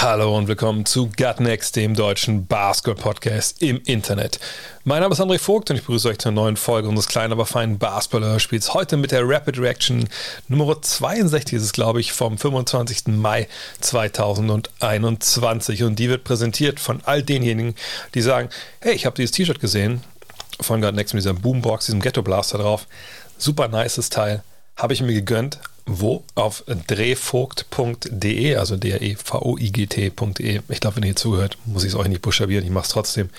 Hallo und willkommen zu Gut Next, dem deutschen Basketball-Podcast im Internet. Mein Name ist André Vogt und ich begrüße euch zur neuen Folge unseres kleinen, aber feinen Basketball-Hörspiels. Heute mit der Rapid Reaction Nummer 62 ist es, glaube ich, vom 25. Mai 2021. Und die wird präsentiert von all denjenigen, die sagen, hey, ich habe dieses T-Shirt gesehen von Gut Next mit dieser Boombox, diesem Ghetto Blaster drauf. Super nices Teil. Habe ich mir gegönnt. Wo? Auf drehvogt.de, also d-r-e-v-o-i-g-t.de. Ich glaube, wenn ihr hier zuhört, muss ich es euch nicht buchstabieren, ich mache es trotzdem.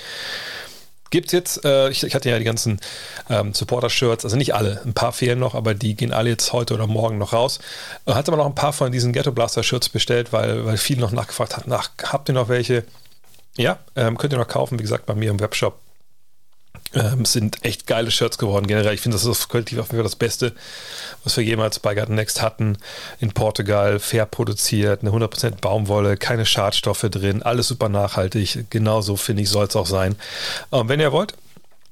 Gibt jetzt, äh, ich, ich, hatte ja die ganzen ähm, Supporter-Shirts, also nicht alle, ein paar fehlen noch, aber die gehen alle jetzt heute oder morgen noch raus. Äh, hatte aber noch ein paar von diesen Ghetto Blaster-Shirts bestellt, weil, weil viele noch nachgefragt hatten, nach, habt ihr noch welche? Ja, ähm, könnt ihr noch kaufen, wie gesagt, bei mir im Webshop. Ähm, sind echt geile Shirts geworden. Generell, ich finde, das ist qualitativ auf jeden Fall das Beste, was wir jemals bei Garden Next hatten. In Portugal, fair produziert, eine 100% Baumwolle, keine Schadstoffe drin, alles super nachhaltig. Genauso finde ich, soll es auch sein. Ähm, wenn ihr wollt,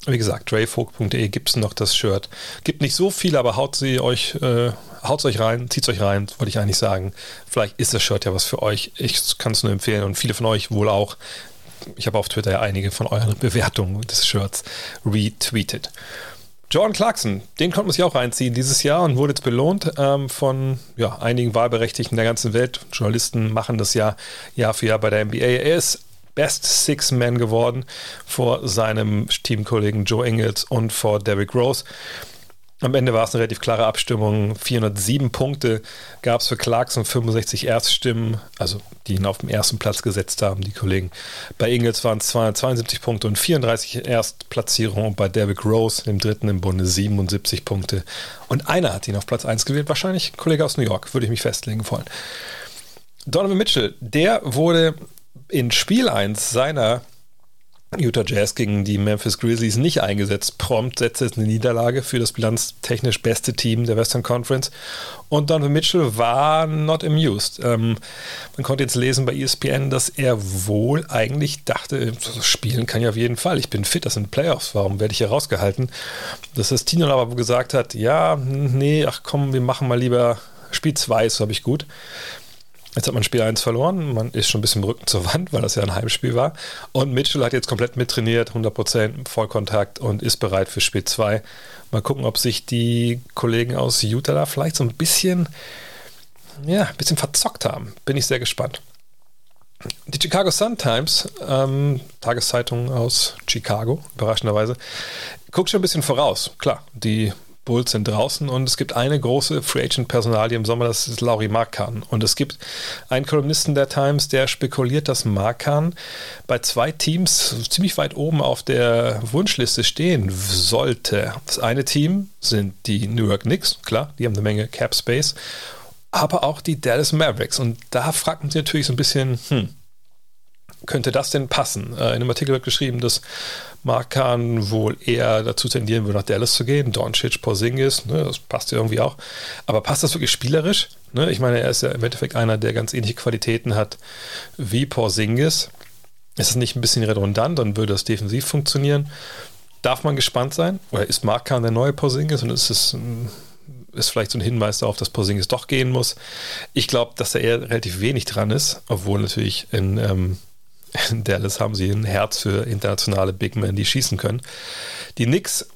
wie gesagt, drayfolk.de gibt es noch das Shirt. Gibt nicht so viel, aber haut sie euch, äh, haut euch rein, zieht euch rein, wollte ich eigentlich sagen. Vielleicht ist das Shirt ja was für euch. Ich kann es nur empfehlen und viele von euch wohl auch ich habe auf Twitter ja einige von euren Bewertungen des Shirts retweetet. Jordan Clarkson, den konnte man sich auch reinziehen dieses Jahr und wurde jetzt belohnt ähm, von ja, einigen Wahlberechtigten der ganzen Welt. Journalisten machen das ja Jahr für Jahr bei der NBA. Er ist Best Six Man geworden vor seinem Teamkollegen Joe Ingles und vor Derrick Rose. Am Ende war es eine relativ klare Abstimmung. 407 Punkte gab es für Clarkson, 65 Erststimmen, also die ihn auf dem ersten Platz gesetzt haben, die Kollegen. Bei Ingels waren es 272 Punkte und 34 Erstplatzierungen und bei Derrick Rose, dem dritten im Bunde, 77 Punkte. Und einer hat ihn auf Platz 1 gewählt, wahrscheinlich ein Kollege aus New York, würde ich mich festlegen wollen. Donovan Mitchell, der wurde in Spiel 1 seiner Utah Jazz gegen die Memphis Grizzlies nicht eingesetzt. Prompt setzte es eine Niederlage für das bilanztechnisch beste Team der Western Conference. Und Donovan Mitchell war not amused. Ähm, man konnte jetzt lesen bei ESPN, dass er wohl eigentlich dachte, spielen kann ich auf jeden Fall. Ich bin fit, das sind Playoffs. Warum werde ich hier rausgehalten? Dass das Team dann aber gesagt hat, ja, nee, ach komm, wir machen mal lieber Spiel 2, so habe ich gut. Jetzt hat man Spiel 1 verloren, man ist schon ein bisschen im Rücken zur Wand, weil das ja ein Heimspiel war. Und Mitchell hat jetzt komplett mittrainiert, 100% Vollkontakt und ist bereit für Spiel 2. Mal gucken, ob sich die Kollegen aus Utah da vielleicht so ein bisschen, ja, ein bisschen verzockt haben. Bin ich sehr gespannt. Die Chicago Sun-Times, ähm, Tageszeitung aus Chicago, überraschenderweise, guckt schon ein bisschen voraus. Klar, die Bulls sind draußen und es gibt eine große Free Agent Personalie im Sommer, das ist Laurie Markan. Und es gibt einen Kolumnisten der Times, der spekuliert, dass Markan bei zwei Teams ziemlich weit oben auf der Wunschliste stehen sollte. Das eine Team sind die New York Knicks, klar, die haben eine Menge Cap Space, aber auch die Dallas Mavericks. Und da fragt man sich natürlich so ein bisschen, hm, könnte das denn passen? Äh, in einem Artikel wird geschrieben, dass Markan wohl eher dazu tendieren würde, nach Dallas zu gehen. Doncic, Porzingis, ne, das passt ja irgendwie auch. Aber passt das wirklich spielerisch? Ne? Ich meine, er ist ja im Endeffekt einer, der ganz ähnliche Qualitäten hat wie Porzingis. Ist es nicht ein bisschen redundant, dann würde das defensiv funktionieren. Darf man gespannt sein? Oder ist Markan der neue Porzingis und ist es ist vielleicht so ein Hinweis darauf, dass Porzingis doch gehen muss. Ich glaube, dass da eher relativ wenig dran ist, obwohl natürlich in ähm, in Dallas haben sie ein Herz für internationale Big Men, die schießen können. Die Knicks,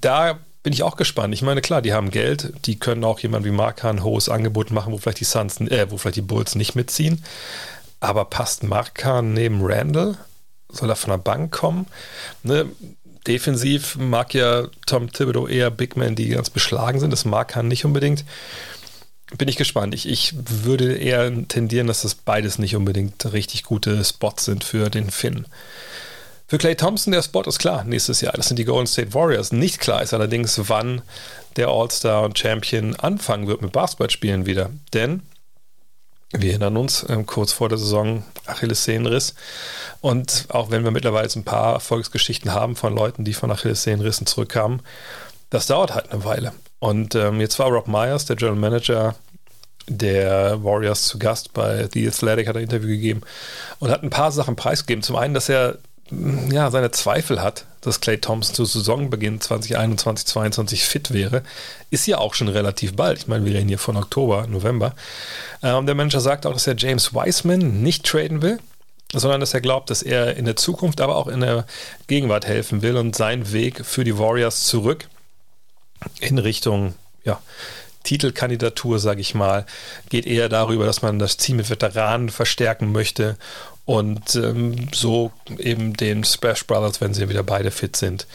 da bin ich auch gespannt. Ich meine, klar, die haben Geld, die können auch jemand wie Markan ein hohes Angebot machen, wo vielleicht die Suns, äh, wo vielleicht die Bulls nicht mitziehen. Aber passt Markan neben Randall? Soll er von der Bank kommen? Ne? Defensiv mag ja Tom Thibodeau eher Big Men, die ganz beschlagen sind. Das mag Markan nicht unbedingt bin ich gespannt. Ich, ich würde eher tendieren, dass das beides nicht unbedingt richtig gute Spots sind für den Finn. Für Clay Thompson, der Spot ist klar nächstes Jahr. Das sind die Golden State Warriors. Nicht klar ist allerdings, wann der All-Star und Champion anfangen wird mit Basketballspielen wieder. Denn Wir erinnern uns, ähm, kurz vor der Saison Achillessehnenriss. Und auch wenn wir mittlerweile ein paar Erfolgsgeschichten haben von Leuten, die von Achillessehnenrissen zurückkamen, das dauert halt eine Weile. Und ähm, jetzt war Rob Myers, der General Manager der Warriors, zu Gast bei The Athletic, hat ein Interview gegeben und hat ein paar Sachen preisgegeben. Zum einen, dass er ja, seine Zweifel hat, dass Clay Thompson zu Saisonbeginn 2021, 2022 fit wäre, ist ja auch schon relativ bald. Ich meine, wir reden hier von Oktober, November. Äh, und der Manager sagt auch, dass er James Wiseman nicht traden will, sondern dass er glaubt, dass er in der Zukunft, aber auch in der Gegenwart helfen will und sein Weg für die Warriors zurück in Richtung, ja, Titelkandidatur, sage ich mal, geht eher darüber, dass man das Team mit Veteranen verstärken möchte und ähm, so eben den Splash Brothers, wenn sie wieder beide fit sind,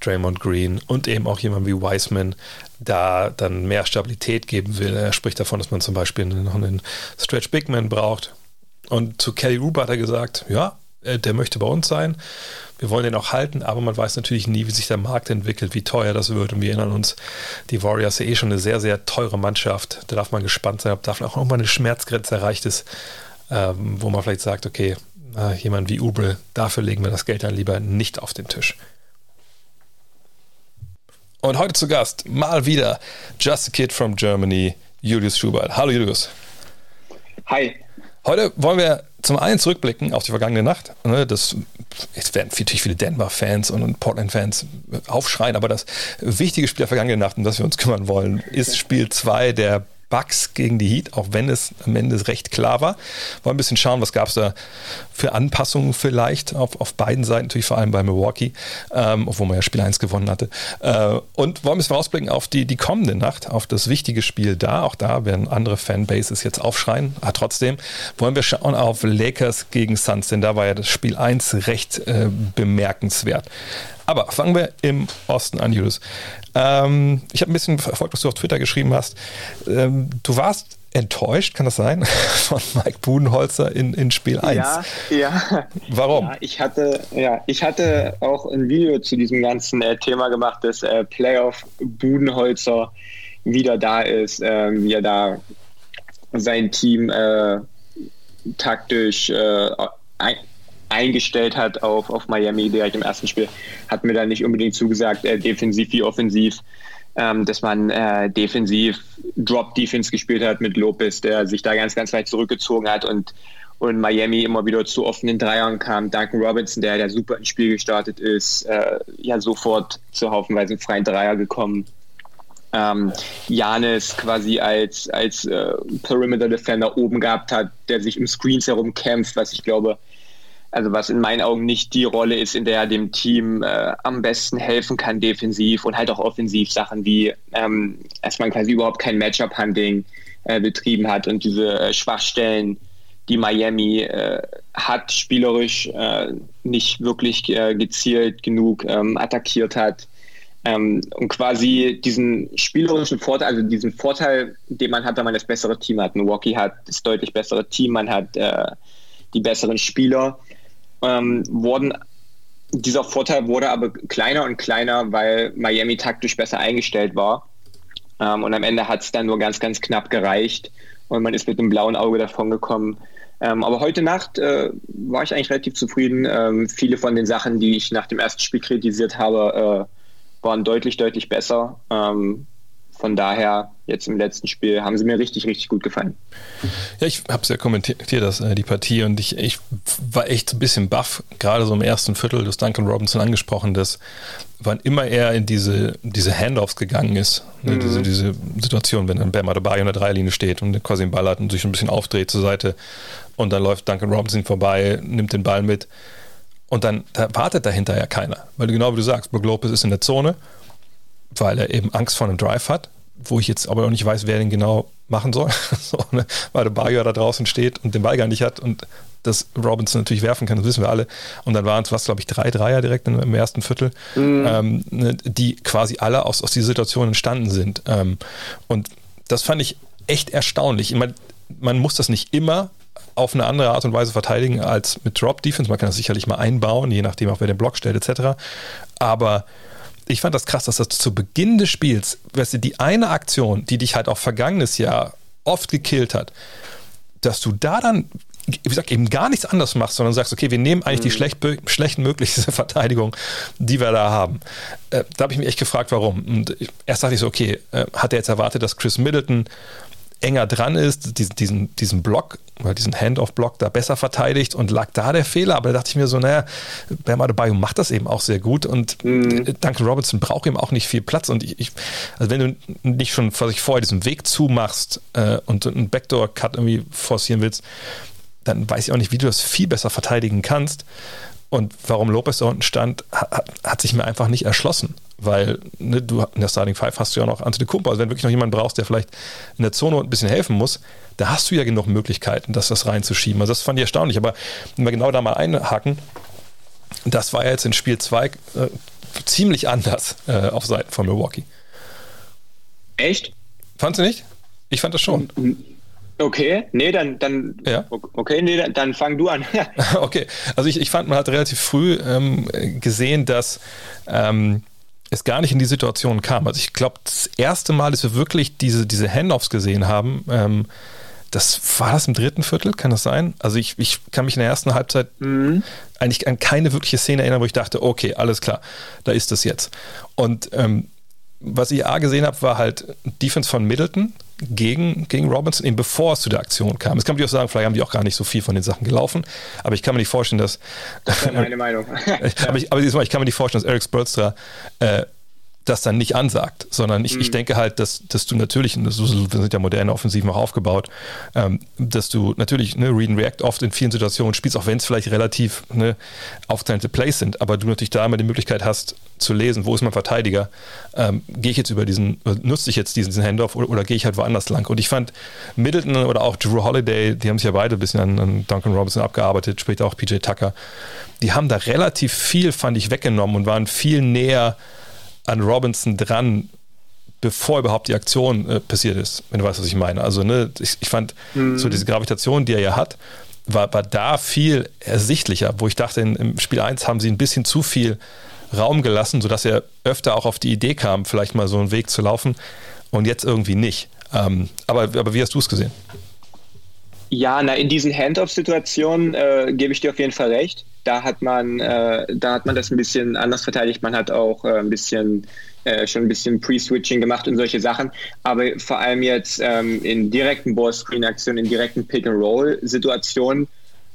Draymond Green und eben auch jemand wie Wiseman, da dann mehr Stabilität geben will. Er spricht davon, dass man zum Beispiel noch einen Stretch Bigman braucht. Und zu Kelly Ruber hat er gesagt, ja, äh, der möchte bei uns sein. Wir wollen den auch halten, aber man weiß natürlich nie, wie sich der Markt entwickelt, wie teuer das wird. Und wir erinnern uns, die Warriors sind eh schon eine sehr, sehr teure Mannschaft. Da darf man gespannt sein, ob da auch mal eine Schmerzgrenze erreicht ist, ähm, wo man vielleicht sagt, okay, äh, jemand wie Ubre, dafür legen wir das Geld dann lieber nicht auf den Tisch. Und heute zu Gast mal wieder Just a Kid from Germany, Julius Schubert. Hallo Julius. Hi. Heute wollen wir zum einen zurückblicken auf die vergangene Nacht. Ne, das, jetzt werden natürlich viele Denver-Fans und Portland-Fans aufschreien, aber das wichtige Spiel der vergangenen Nacht, um das wir uns kümmern wollen, ist Spiel 2 der Bugs gegen die Heat, auch wenn es am Ende recht klar war. Wollen ein bisschen schauen, was gab es da für Anpassungen vielleicht auf, auf beiden Seiten, natürlich vor allem bei Milwaukee, ähm, obwohl man ja Spiel 1 gewonnen hatte. Äh, und wollen ein bisschen rausblicken auf die, die kommende Nacht, auf das wichtige Spiel da. Auch da werden andere Fanbases jetzt aufschreien. Aber trotzdem wollen wir schauen auf Lakers gegen Suns, denn da war ja das Spiel 1 recht äh, bemerkenswert. Aber fangen wir im Osten an, Julius. Ähm, ich habe ein bisschen verfolgt, was du auf Twitter geschrieben hast. Ähm, du warst enttäuscht, kann das sein, von Mike Budenholzer in, in Spiel 1? Ja, ja. Warum? Ja, ich hatte, ja, ich hatte auch ein Video zu diesem ganzen äh, Thema gemacht, dass äh, Playoff Budenholzer wieder da ist, äh, wie er da sein Team äh, taktisch äh, ein, eingestellt hat auf, auf Miami direkt im ersten Spiel, hat mir da nicht unbedingt zugesagt, äh, defensiv wie offensiv, ähm, dass man äh, defensiv Drop-Defense gespielt hat mit Lopez, der sich da ganz, ganz weit zurückgezogen hat und, und Miami immer wieder zu offenen Dreiern kam. Duncan Robinson, der, der super ins Spiel gestartet ist, äh, ja sofort zu haufenweise freien Dreier gekommen. Ähm, Janis quasi als, als äh, Perimeter Defender oben gehabt hat, der sich im Screens herumkämpft, was ich glaube, also was in meinen Augen nicht die Rolle ist, in der er dem Team äh, am besten helfen kann defensiv und halt auch offensiv Sachen wie, ähm, dass man quasi überhaupt kein Matchup-Hunting äh, betrieben hat und diese äh, Schwachstellen, die Miami äh, hat, spielerisch äh, nicht wirklich äh, gezielt genug ähm, attackiert hat. Ähm, und quasi diesen spielerischen Vorteil, also diesen Vorteil, den man hat, wenn man das bessere Team hat. Milwaukee hat das deutlich bessere Team, man hat die besseren Spieler ähm, wurden dieser Vorteil wurde aber kleiner und kleiner, weil Miami taktisch besser eingestellt war. Ähm, und am Ende hat es dann nur ganz, ganz knapp gereicht und man ist mit einem blauen Auge davon gekommen. Ähm, aber heute Nacht äh, war ich eigentlich relativ zufrieden. Ähm, viele von den Sachen, die ich nach dem ersten Spiel kritisiert habe, äh, waren deutlich, deutlich besser. Ähm, von daher, jetzt im letzten Spiel, haben sie mir richtig, richtig gut gefallen. Ja, ich habe es ja kommentiert, das, äh, die Partie, und ich, ich war echt ein bisschen baff, gerade so im ersten Viertel, du hast Duncan Robinson angesprochen, dass wann immer er in diese, diese Handoffs gegangen ist, ne, mhm. diese, diese Situation, wenn dann Bam Adebayo in der Dreierlinie steht und quasi den Ball hat und sich ein bisschen aufdreht zur Seite und dann läuft Duncan Robinson vorbei, nimmt den Ball mit und dann da wartet dahinter ja keiner, weil genau wie du sagst, Brook Lopez ist in der Zone weil er eben Angst vor einem Drive hat, wo ich jetzt aber auch nicht weiß, wer den genau machen soll, so, ne? weil der Bayer da draußen steht und den Ball gar nicht hat und das Robinson natürlich werfen kann, das wissen wir alle. Und dann waren es, was glaube ich, drei Dreier direkt im ersten Viertel, mhm. ähm, ne, die quasi alle aus, aus dieser Situation entstanden sind. Ähm, und das fand ich echt erstaunlich. Ich meine, man muss das nicht immer auf eine andere Art und Weise verteidigen als mit Drop Defense. Man kann das sicherlich mal einbauen, je nachdem auch wer den Block stellt, etc. Aber ich fand das krass, dass das zu Beginn des Spiels, weißt du, die eine Aktion, die dich halt auch vergangenes Jahr oft gekillt hat, dass du da dann, wie gesagt, eben gar nichts anderes machst, sondern sagst, okay, wir nehmen eigentlich mhm. die schlecht, schlechtmöglichste Verteidigung, die wir da haben. Äh, da habe ich mich echt gefragt, warum. Und erst dachte ich so, okay, äh, hat er jetzt erwartet, dass Chris Middleton enger dran ist, diesen, diesen, diesen Block, oder diesen Hand-off-Block da besser verteidigt und lag da der Fehler. Aber da dachte ich mir so, naja, Bam Adebayo macht das eben auch sehr gut und mhm. Duncan Robinson braucht eben auch nicht viel Platz. Und ich, ich also wenn du nicht schon vorher diesen Weg zumachst äh, und einen Backdoor-Cut irgendwie forcieren willst, dann weiß ich auch nicht, wie du das viel besser verteidigen kannst. Und warum Lopez da unten stand, hat, hat sich mir einfach nicht erschlossen weil ne, du in der Starting Five hast du ja noch Antetokounmpo. Also wenn du wirklich noch jemanden brauchst, der vielleicht in der Zone ein bisschen helfen muss, da hast du ja genug Möglichkeiten, das, das reinzuschieben. Also das fand ich erstaunlich. Aber wenn wir genau da mal einhaken, das war ja jetzt in Spiel 2 äh, ziemlich anders äh, auf Seiten von Milwaukee. Echt? Fandst du nicht? Ich fand das schon. Okay, nee, dann, dann, ja. okay, nee, dann, dann fang du an. okay, also ich, ich fand, man hat relativ früh ähm, gesehen, dass ähm, es gar nicht in die Situation kam. Also ich glaube, das erste Mal, dass wir wirklich diese, diese Handoffs gesehen haben, ähm, das war das im dritten Viertel, kann das sein? Also ich, ich kann mich in der ersten Halbzeit mhm. eigentlich an keine wirkliche Szene erinnern, wo ich dachte, okay, alles klar, da ist es jetzt. Und ähm, was ich A gesehen habe, war halt Defense von Middleton gegen, gegen Robinson, eben bevor es zu der Aktion kam. Es kann man auch sagen, vielleicht haben die auch gar nicht so viel von den Sachen gelaufen, aber ich kann mir nicht vorstellen, dass. Das ist meine Meinung. aber, ich, aber ich kann mir nicht vorstellen, dass Eric Spolstra äh, das dann nicht ansagt, sondern ich, mhm. ich denke halt, dass, dass du natürlich, und das sind ja moderne Offensiven auch aufgebaut, ähm, dass du natürlich ne, Read and React oft in vielen Situationen spielst, auch wenn es vielleicht relativ ne, aufgezeichnete Plays sind, aber du natürlich da immer die Möglichkeit hast zu lesen, wo ist mein Verteidiger, ähm, gehe ich jetzt über diesen, nutze ich jetzt diesen, diesen Handoff oder, oder gehe ich halt woanders lang. Und ich fand Middleton oder auch Drew Holiday, die haben sich ja beide ein bisschen an, an Duncan Robinson abgearbeitet, später auch PJ Tucker, die haben da relativ viel, fand ich, weggenommen und waren viel näher an Robinson dran, bevor überhaupt die Aktion äh, passiert ist, wenn du weißt, was ich meine. Also, ne, ich, ich fand mhm. so diese Gravitation, die er ja hat, war, war da viel ersichtlicher, wo ich dachte, in, im Spiel 1 haben sie ein bisschen zu viel Raum gelassen, sodass er öfter auch auf die Idee kam, vielleicht mal so einen Weg zu laufen und jetzt irgendwie nicht. Ähm, aber, aber wie hast du es gesehen? Ja, na, in diesen Handoff-Situationen äh, gebe ich dir auf jeden Fall recht da hat man, äh, da hat man das ein bisschen anders verteidigt. Man hat auch äh, ein bisschen äh, schon ein bisschen Pre-Switching gemacht und solche Sachen. Aber vor allem jetzt ähm, in direkten Ball-Screen-Aktionen, in direkten Pick-and-Roll-Situationen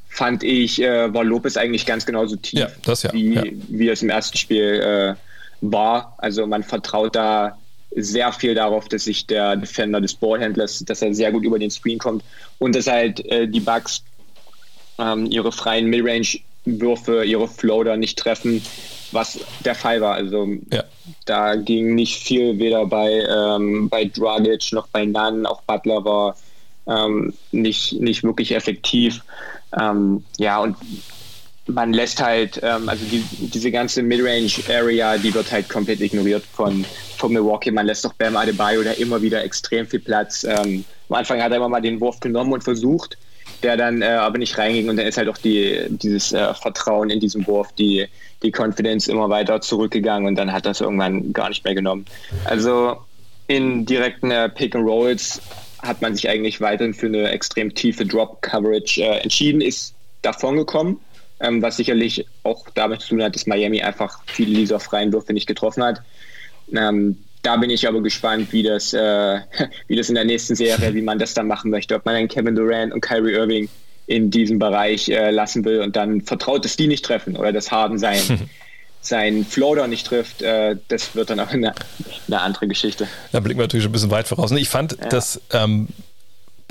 fand ich, äh, war Lopez eigentlich ganz genauso tief, ja, das ja, wie, ja. wie es im ersten Spiel äh, war. Also man vertraut da sehr viel darauf, dass sich der Defender des Ballhändlers, dass er sehr gut über den Screen kommt und dass halt äh, die Bugs ähm, ihre freien Midrange Würfe, ihre Floater nicht treffen, was der Fall war. Also ja. da ging nicht viel, weder bei, ähm, bei Dragic noch bei Nunn, auch Butler war ähm, nicht, nicht wirklich effektiv. Ähm, ja, und man lässt halt, ähm, also die, diese ganze Midrange-Area, die wird halt komplett ignoriert von, von Milwaukee. Man lässt doch Bam Adebayo da immer wieder extrem viel Platz. Ähm, am Anfang hat er immer mal den Wurf genommen und versucht, der dann äh, aber nicht reinging und dann ist halt auch die, dieses äh, Vertrauen in diesen Wurf, die, die Confidence immer weiter zurückgegangen und dann hat das irgendwann gar nicht mehr genommen. Also in direkten äh, Pick and Rolls hat man sich eigentlich weiterhin für eine extrem tiefe Drop Coverage äh, entschieden, ist davon gekommen, ähm, was sicherlich auch damit zu tun hat, dass Miami einfach viele dieser freien Würfe nicht getroffen hat. Ähm, da bin ich aber gespannt, wie das, äh, wie das in der nächsten Serie, wie man das dann machen möchte. Ob man dann Kevin Durant und Kyrie Irving in diesem Bereich äh, lassen will und dann vertraut, dass die nicht treffen oder dass Harden sein, sein Floater nicht trifft. Äh, das wird dann auch eine, eine, andere Geschichte. Da blicken wir natürlich ein bisschen weit voraus. Ich fand, ja. dass ähm,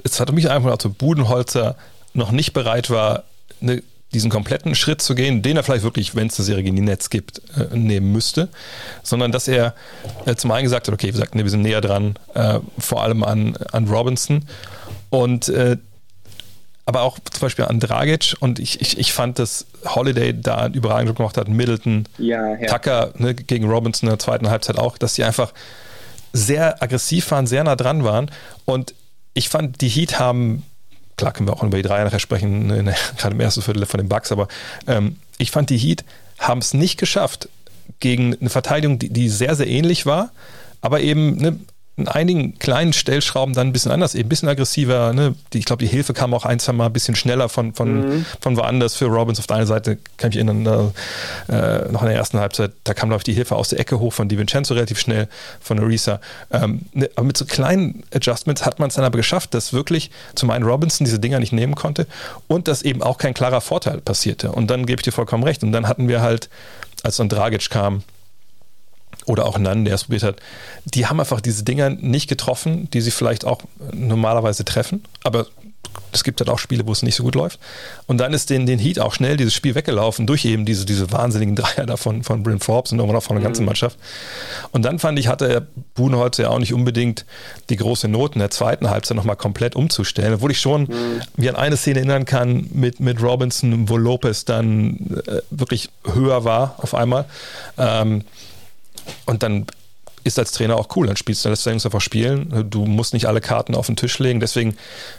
es hat mich einfach also Budenholzer noch nicht bereit war, eine diesen kompletten Schritt zu gehen, den er vielleicht wirklich, wenn es eine Serie gegen die Netz gibt, äh, nehmen müsste, sondern dass er äh, zum einen gesagt hat, okay, wir sagten, wir sind näher dran, äh, vor allem an, an Robinson und äh, aber auch zum Beispiel an Dragic und ich, ich, ich fand, dass Holiday da einen überragenden Job gemacht hat, Middleton, ja, ja. Tucker ne, gegen Robinson in der zweiten Halbzeit auch, dass die einfach sehr aggressiv waren, sehr nah dran waren und ich fand, die Heat haben klar können wir auch über die Dreier nachher sprechen, ne, gerade im ersten Viertel von den Bucks, aber ähm, ich fand, die Heat haben es nicht geschafft, gegen eine Verteidigung, die, die, sehr, sehr ähnlich war, aber eben ne, in einigen kleinen Stellschrauben dann ein bisschen anders, eben ein bisschen aggressiver. Ne? Die, ich glaube, die Hilfe kam auch ein, zwei Mal ein bisschen schneller von, von, mhm. von woanders für Robbins. Auf der einen Seite kann ich mich erinnern, äh, noch in der ersten Halbzeit, da kam, glaube ich, die Hilfe aus der Ecke hoch von DiVincenzo relativ schnell, von Arisa. Ähm, ne, aber mit so kleinen Adjustments hat man es dann aber geschafft, dass wirklich zum einen Robinson diese Dinger nicht nehmen konnte und dass eben auch kein klarer Vorteil passierte. Und dann gebe ich dir vollkommen recht. Und dann hatten wir halt, als dann Dragic kam, oder auch Nan, der es probiert hat, die haben einfach diese Dinger nicht getroffen, die sie vielleicht auch normalerweise treffen. Aber es gibt halt auch Spiele, wo es nicht so gut läuft. Und dann ist den, den Heat auch schnell dieses Spiel weggelaufen durch eben diese, diese wahnsinnigen Dreier da von, von Bryn Forbes und irgendwann auch von der ganzen mhm. Mannschaft. Und dann fand ich, hatte Buhnholz ja auch nicht unbedingt die große Not in der zweiten Halbzeit nochmal komplett umzustellen, obwohl ich schon mhm. wie an eine Szene erinnern kann mit, mit Robinson, wo Lopez dann äh, wirklich höher war auf einmal. Ähm, und dann ist als Trainer auch cool. Dann spielst du, lässt du einfach spielen. Du musst nicht alle Karten auf den Tisch legen. Deswegen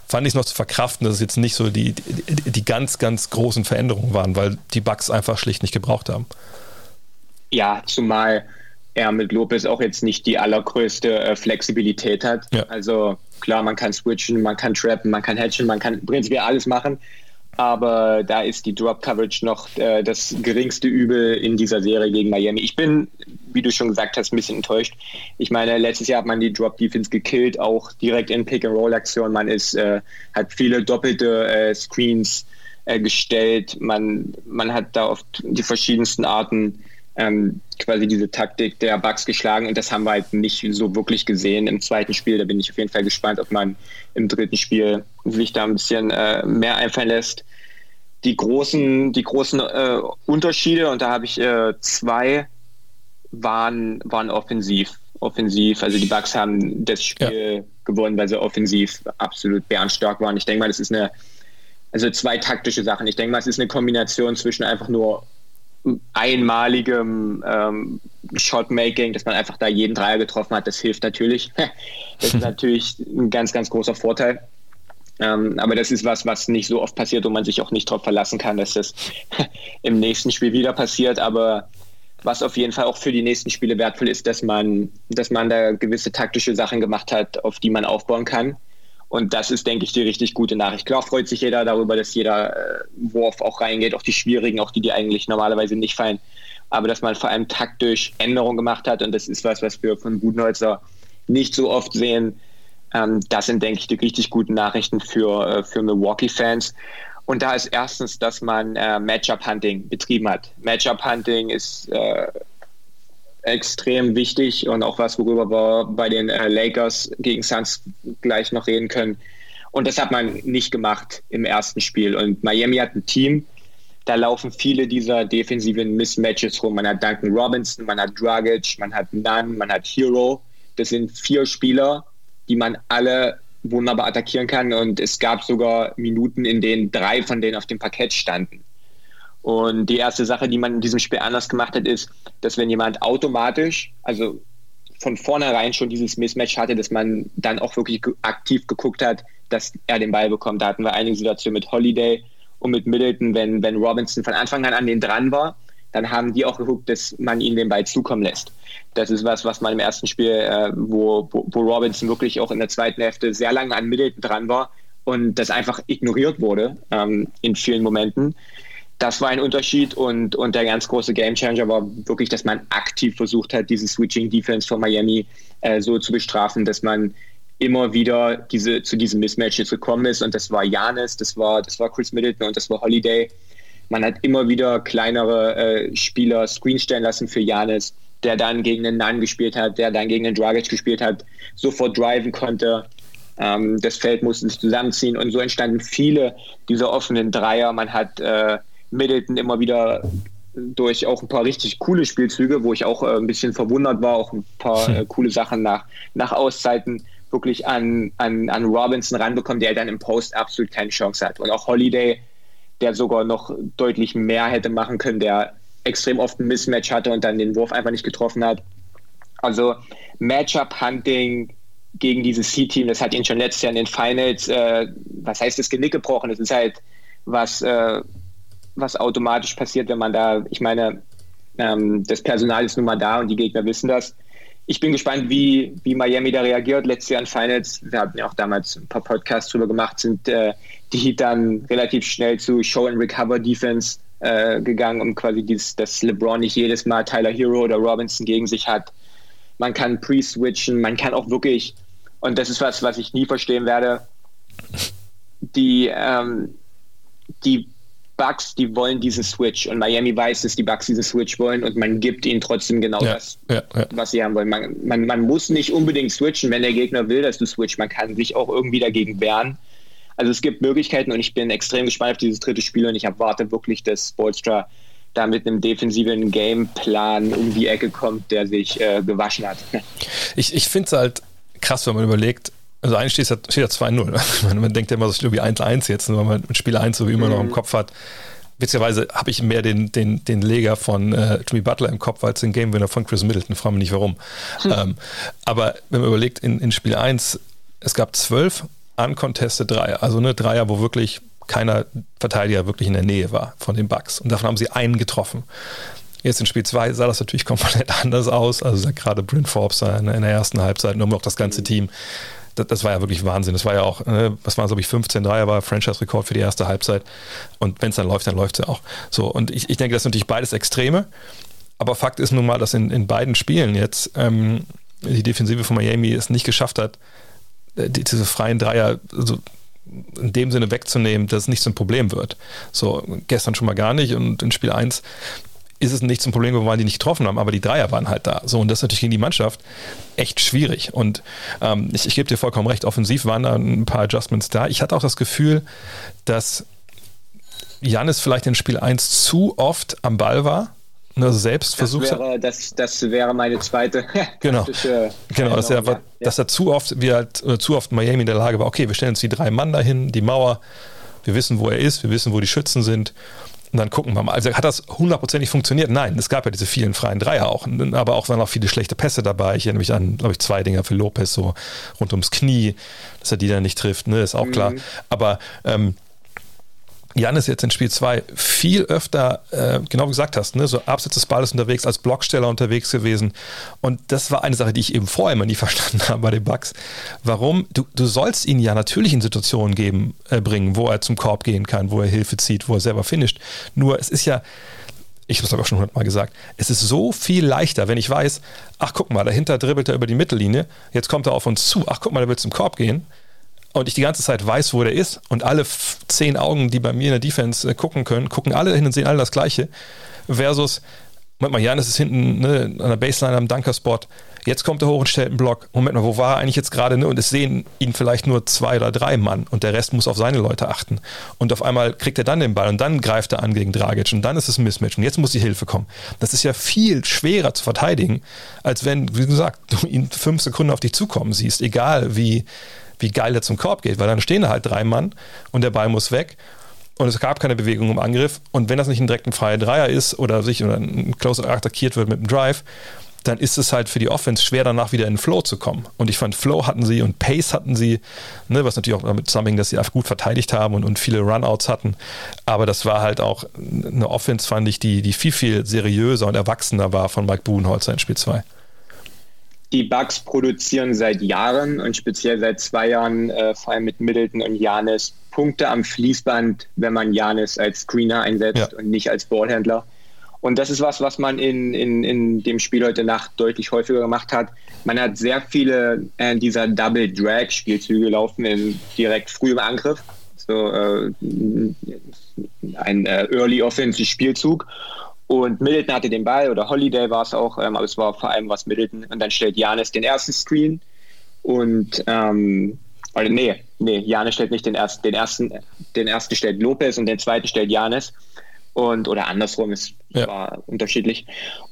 fand ich es noch zu verkraften, dass es jetzt nicht so die, die, die, ganz, ganz großen Veränderungen waren, weil die Bugs einfach schlicht nicht gebraucht haben. Ja, zumal er mit Lopez auch jetzt nicht die allergrößte äh, Flexibilität hat. Ja. Also klar, man kann switchen, man kann trappen, man kann hatchen, man kann prinzipiell alles machen aber da ist die Drop Coverage noch äh, das geringste Übel in dieser Serie gegen Miami. Ich bin, wie du schon gesagt hast, ein bisschen enttäuscht. Ich meine, letztes Jahr hat man die Drop Defense gekillt, auch direkt in Pick and Roll Aktion. Man ist, äh, hat viele doppelte äh, Screens äh, gestellt. Man, man hat da oft die verschiedensten Arten ähm, quasi diese Taktik der Bugs geschlagen und das haben wir halt nicht so wirklich gesehen im zweiten Spiel. Da bin ich auf jeden Fall gespannt, ob man im dritten Spiel sich da ein bisschen äh, mehr einfallen lässt. Die großen, die großen äh, Unterschiede, und da habe ich äh, zwei, waren, waren offensiv. Offensiv, also die Bugs haben das Spiel ja. gewonnen, weil sie offensiv absolut bärenstark waren. Ich denke mal, das ist eine, also zwei taktische Sachen. Ich denke mal, es ist eine Kombination zwischen einfach nur einmaligem ähm, Shotmaking, dass man einfach da jeden Dreier getroffen hat, das hilft natürlich. das ist natürlich ein ganz, ganz großer Vorteil. Ähm, aber das ist was, was nicht so oft passiert und man sich auch nicht darauf verlassen kann, dass das im nächsten Spiel wieder passiert. Aber was auf jeden Fall auch für die nächsten Spiele wertvoll ist, dass man, dass man da gewisse taktische Sachen gemacht hat, auf die man aufbauen kann. Und das ist, denke ich, die richtig gute Nachricht. Klar freut sich jeder darüber, dass jeder äh, Wurf auch reingeht, auch die schwierigen, auch die, die eigentlich normalerweise nicht fallen. Aber dass man vor allem taktisch Änderungen gemacht hat, und das ist was, was wir von Budenholzer nicht so oft sehen, ähm, das sind, denke ich, die richtig guten Nachrichten für, äh, für Milwaukee-Fans. Und da ist erstens, dass man äh, Matchup-Hunting betrieben hat. Matchup-Hunting ist äh, extrem wichtig und auch was, worüber wir bei den äh, Lakers gegen Suns gleich noch reden können. Und das hat man nicht gemacht im ersten Spiel. Und Miami hat ein Team, da laufen viele dieser defensiven Mismatches rum. Man hat Duncan Robinson, man hat Dragic, man hat Nunn, man hat Hero. Das sind vier Spieler, die man alle wunderbar attackieren kann. Und es gab sogar Minuten, in denen drei von denen auf dem Parkett standen. Und die erste Sache, die man in diesem Spiel anders gemacht hat, ist, dass wenn jemand automatisch, also von vornherein schon dieses Mismatch hatte, dass man dann auch wirklich aktiv geguckt hat, dass er den Ball bekommt. Da hatten wir einige Situationen mit Holiday und mit Middleton, wenn, wenn Robinson von Anfang an an den dran war, dann haben die auch geguckt, dass man ihnen den Ball zukommen lässt. Das ist was, was man im ersten Spiel, äh, wo, wo, Robinson wirklich auch in der zweiten Hälfte sehr lange an Middleton dran war und das einfach ignoriert wurde ähm, in vielen Momenten das war ein Unterschied und, und der ganz große Gamechanger war wirklich, dass man aktiv versucht hat, diese Switching Defense von Miami äh, so zu bestrafen, dass man immer wieder diese, zu diesen Mismatches gekommen ist und das war Janis, das war, das war Chris Middleton und das war Holiday. Man hat immer wieder kleinere äh, Spieler Screen stellen lassen für Janis, der dann gegen den Nunn gespielt hat, der dann gegen den Dragic gespielt hat, sofort driven konnte. Ähm, das Feld musste sich zusammenziehen und so entstanden viele dieser offenen Dreier. Man hat äh, Middleton immer wieder durch auch ein paar richtig coole Spielzüge, wo ich auch äh, ein bisschen verwundert war, auch ein paar hm. äh, coole Sachen nach, nach Auszeiten wirklich an, an, an Robinson ranbekommen, der dann im Post absolut keine Chance hat. Und auch Holiday, der sogar noch deutlich mehr hätte machen können, der extrem oft ein Mismatch hatte und dann den Wurf einfach nicht getroffen hat. Also Matchup-Hunting gegen dieses C-Team, das hat ihn schon letztes Jahr in den Finals, äh, was heißt das Genick gebrochen? Das ist halt was, äh, was automatisch passiert, wenn man da, ich meine, ähm, das Personal ist nun mal da und die Gegner wissen das. ich bin gespannt, wie, wie Miami da reagiert. Letztes Jahr in Finals, wir hatten ja auch damals ein paar Podcasts drüber gemacht, sind äh, die Heat dann relativ schnell zu Show and Recover Defense äh, gegangen, um quasi dieses, dass LeBron nicht jedes Mal Tyler Hero oder Robinson gegen sich hat. Man kann pre-switchen, man kann auch wirklich, und das ist was, was ich nie verstehen werde, die, ähm, die Bucks, die wollen diesen Switch und Miami weiß, dass die Bucks diesen Switch wollen und man gibt ihnen trotzdem genau ja, das, ja, ja. was sie haben wollen. Man, man, man muss nicht unbedingt switchen, wenn der Gegner will, dass du switch. Man kann sich auch irgendwie dagegen wehren. Also es gibt Möglichkeiten und ich bin extrem gespannt auf dieses dritte Spiel und ich erwarte wirklich, dass Bolstra da mit einem defensiven Gameplan um die Ecke kommt, der sich äh, gewaschen hat. Ich, ich finde es halt krass, wenn man überlegt, also eigentlich steht ja, steht ja 2-0. Man, man denkt ja immer, es steht irgendwie 1-1 jetzt, weil man mit Spiel 1 so wie immer mhm. noch im mhm. Kopf hat. Witzigerweise habe ich mehr den, den, den Leger von äh, Jimmy Butler im Kopf als den Game Winner von Chris Middleton. Frage mich nicht warum. Hm. Ähm, aber wenn man überlegt, in, in Spiel 1, es gab zwölf uncontested Dreier. Also eine Dreier, wo wirklich keiner Verteidiger wirklich in der Nähe war von den Bucks. Und davon haben sie einen getroffen. Jetzt in Spiel 2 sah das natürlich komplett anders aus. Also gerade Bryn Forbes in der ersten Halbzeit, nur auch das ganze mhm. Team das, das, war ja wirklich Wahnsinn. Das war ja auch, äh, was waren glaube ich, 15 Dreier war Franchise-Rekord für die erste Halbzeit. Und wenn es dann läuft, dann läuft es ja auch. So, und ich, ich denke, das sind natürlich beides Extreme. Aber Fakt ist nun mal, dass in, in beiden Spielen jetzt ähm, die Defensive von Miami es nicht geschafft hat, äh, die, diese freien Dreier so in dem Sinne wegzunehmen, dass es nicht zum Problem wird. So, gestern schon mal gar nicht und in Spiel 1 ist es nicht zum Problem geworden, weil die nicht getroffen haben, aber die Dreier waren halt da. So, und das ist natürlich gegen die Mannschaft echt schwierig. Und ähm, ich, ich gebe dir vollkommen recht, offensiv waren da ein paar Adjustments da. Ich hatte auch das Gefühl, dass Janis vielleicht in Spiel 1 zu oft am Ball war. Ne, also selbst das versucht wäre, das, das wäre meine zweite. genau, genau dass, er, ja. dass er zu oft, wie halt, zu oft Miami in der Lage war, okay, wir stellen uns die drei Mann dahin, die Mauer, wir wissen, wo er ist, wir wissen, wo die Schützen sind und dann gucken wir mal. Also hat das hundertprozentig funktioniert? Nein, es gab ja diese vielen freien Dreier auch, aber auch waren auch viele schlechte Pässe dabei. Ich erinnere mich an, glaube ich, zwei Dinger für Lopez so rund ums Knie, dass er die dann nicht trifft, ne, ist auch mhm. klar. Aber ähm, Jan ist jetzt in Spiel 2 viel öfter, äh, genau wie gesagt hast, ne, so abseits des Balles unterwegs, als Blocksteller unterwegs gewesen. Und das war eine Sache, die ich eben vorher immer nie verstanden habe bei den Bugs. Warum? Du, du sollst ihn ja natürlich in Situationen geben, äh, bringen, wo er zum Korb gehen kann, wo er Hilfe zieht, wo er selber finisht. Nur es ist ja, ich habe es aber schon hundertmal gesagt, es ist so viel leichter, wenn ich weiß, ach guck mal, dahinter dribbelt er über die Mittellinie, jetzt kommt er auf uns zu, ach guck mal, der will zum Korb gehen und ich die ganze Zeit weiß, wo der ist und alle zehn Augen, die bei mir in der Defense äh, gucken können, gucken alle hin und sehen alle das Gleiche, versus, Moment mal, Janis ist hinten ne, an der Baseline am Dunkerspot, jetzt kommt er hoch und stellt einen Block. Moment mal, wo war er eigentlich jetzt gerade? Ne? Und es sehen ihn vielleicht nur zwei oder drei Mann und der Rest muss auf seine Leute achten. Und auf einmal kriegt er dann den Ball und dann greift er an gegen Dragic und dann ist es ein Mismatch und jetzt muss die Hilfe kommen. Das ist ja viel schwerer zu verteidigen, als wenn, wie gesagt, du ihn fünf Sekunden auf dich zukommen siehst, egal wie wie geil er zum Korb geht, weil dann stehen da halt drei Mann und der Ball muss weg und es gab keine Bewegung im Angriff und wenn das nicht ein direkten freier Dreier ist oder sich oder ein Closer attackiert wird mit einem Drive, dann ist es halt für die Offense schwer, danach wieder in den Flow zu kommen. Und ich fand, Flow hatten sie und Pace hatten sie, ne, was natürlich auch damit zusammenhängt, dass sie einfach gut verteidigt haben und, und viele Runouts hatten. Aber das war halt auch eine Offense, fand ich, die, die viel, viel seriöser und erwachsener war von Mike Budenholzer in Spiel 2 die Bugs produzieren seit Jahren und speziell seit zwei Jahren, äh, vor allem mit Middleton und Janis, Punkte am Fließband, wenn man Janis als Screener einsetzt ja. und nicht als Ballhändler. Und das ist was, was man in, in, in dem Spiel heute Nacht deutlich häufiger gemacht hat. Man hat sehr viele äh, dieser Double-Drag-Spielzüge laufen in, direkt früh im Angriff. So äh, ein äh, Early Offensive-Spielzug. Und Middleton hatte den Ball oder Holiday war es auch, ähm, aber es war vor allem was Middleton. Und dann stellt Janis den ersten Screen und ähm, oder nee, nee, Janis stellt nicht den ersten, den ersten, den ersten stellt Lopez und den zweiten stellt Janis. Und oder andersrum, es ja. war unterschiedlich.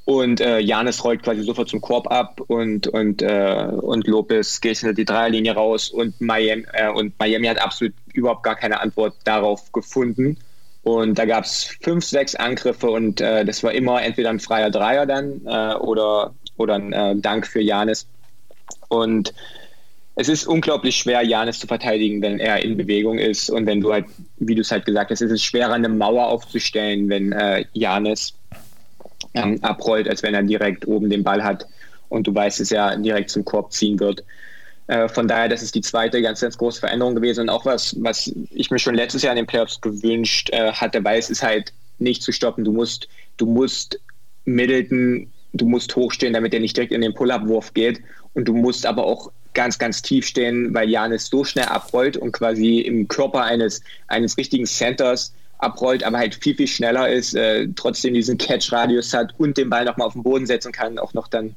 Und äh, Janis rollt quasi sofort zum Korb ab und, und, äh, und Lopez geht hinter die Dreierlinie raus und Miami, äh, und Miami hat absolut überhaupt gar keine Antwort darauf gefunden. Und da gab es fünf, sechs Angriffe und äh, das war immer entweder ein freier Dreier dann äh, oder, oder ein äh, Dank für Janis. Und es ist unglaublich schwer, Janis zu verteidigen, wenn er in Bewegung ist. Und wenn du halt, wie du es halt gesagt hast, ist es schwerer, eine Mauer aufzustellen, wenn äh, Janis ähm, abrollt, als wenn er direkt oben den Ball hat. und du weißt, dass er direkt zum Korb ziehen wird. Äh, von daher, das ist die zweite ganz, ganz große Veränderung gewesen und auch was, was ich mir schon letztes Jahr in den Playoffs gewünscht äh, hatte, weil es ist halt nicht zu stoppen. Du musst, du musst Middleton, du musst hochstehen, damit er nicht direkt in den Pull-Up-Wurf geht und du musst aber auch ganz, ganz tief stehen, weil Janis so schnell abrollt und quasi im Körper eines, eines richtigen Centers abrollt, aber halt viel, viel schneller ist, äh, trotzdem diesen Catch-Radius hat und den Ball nochmal auf den Boden setzen kann, auch noch dann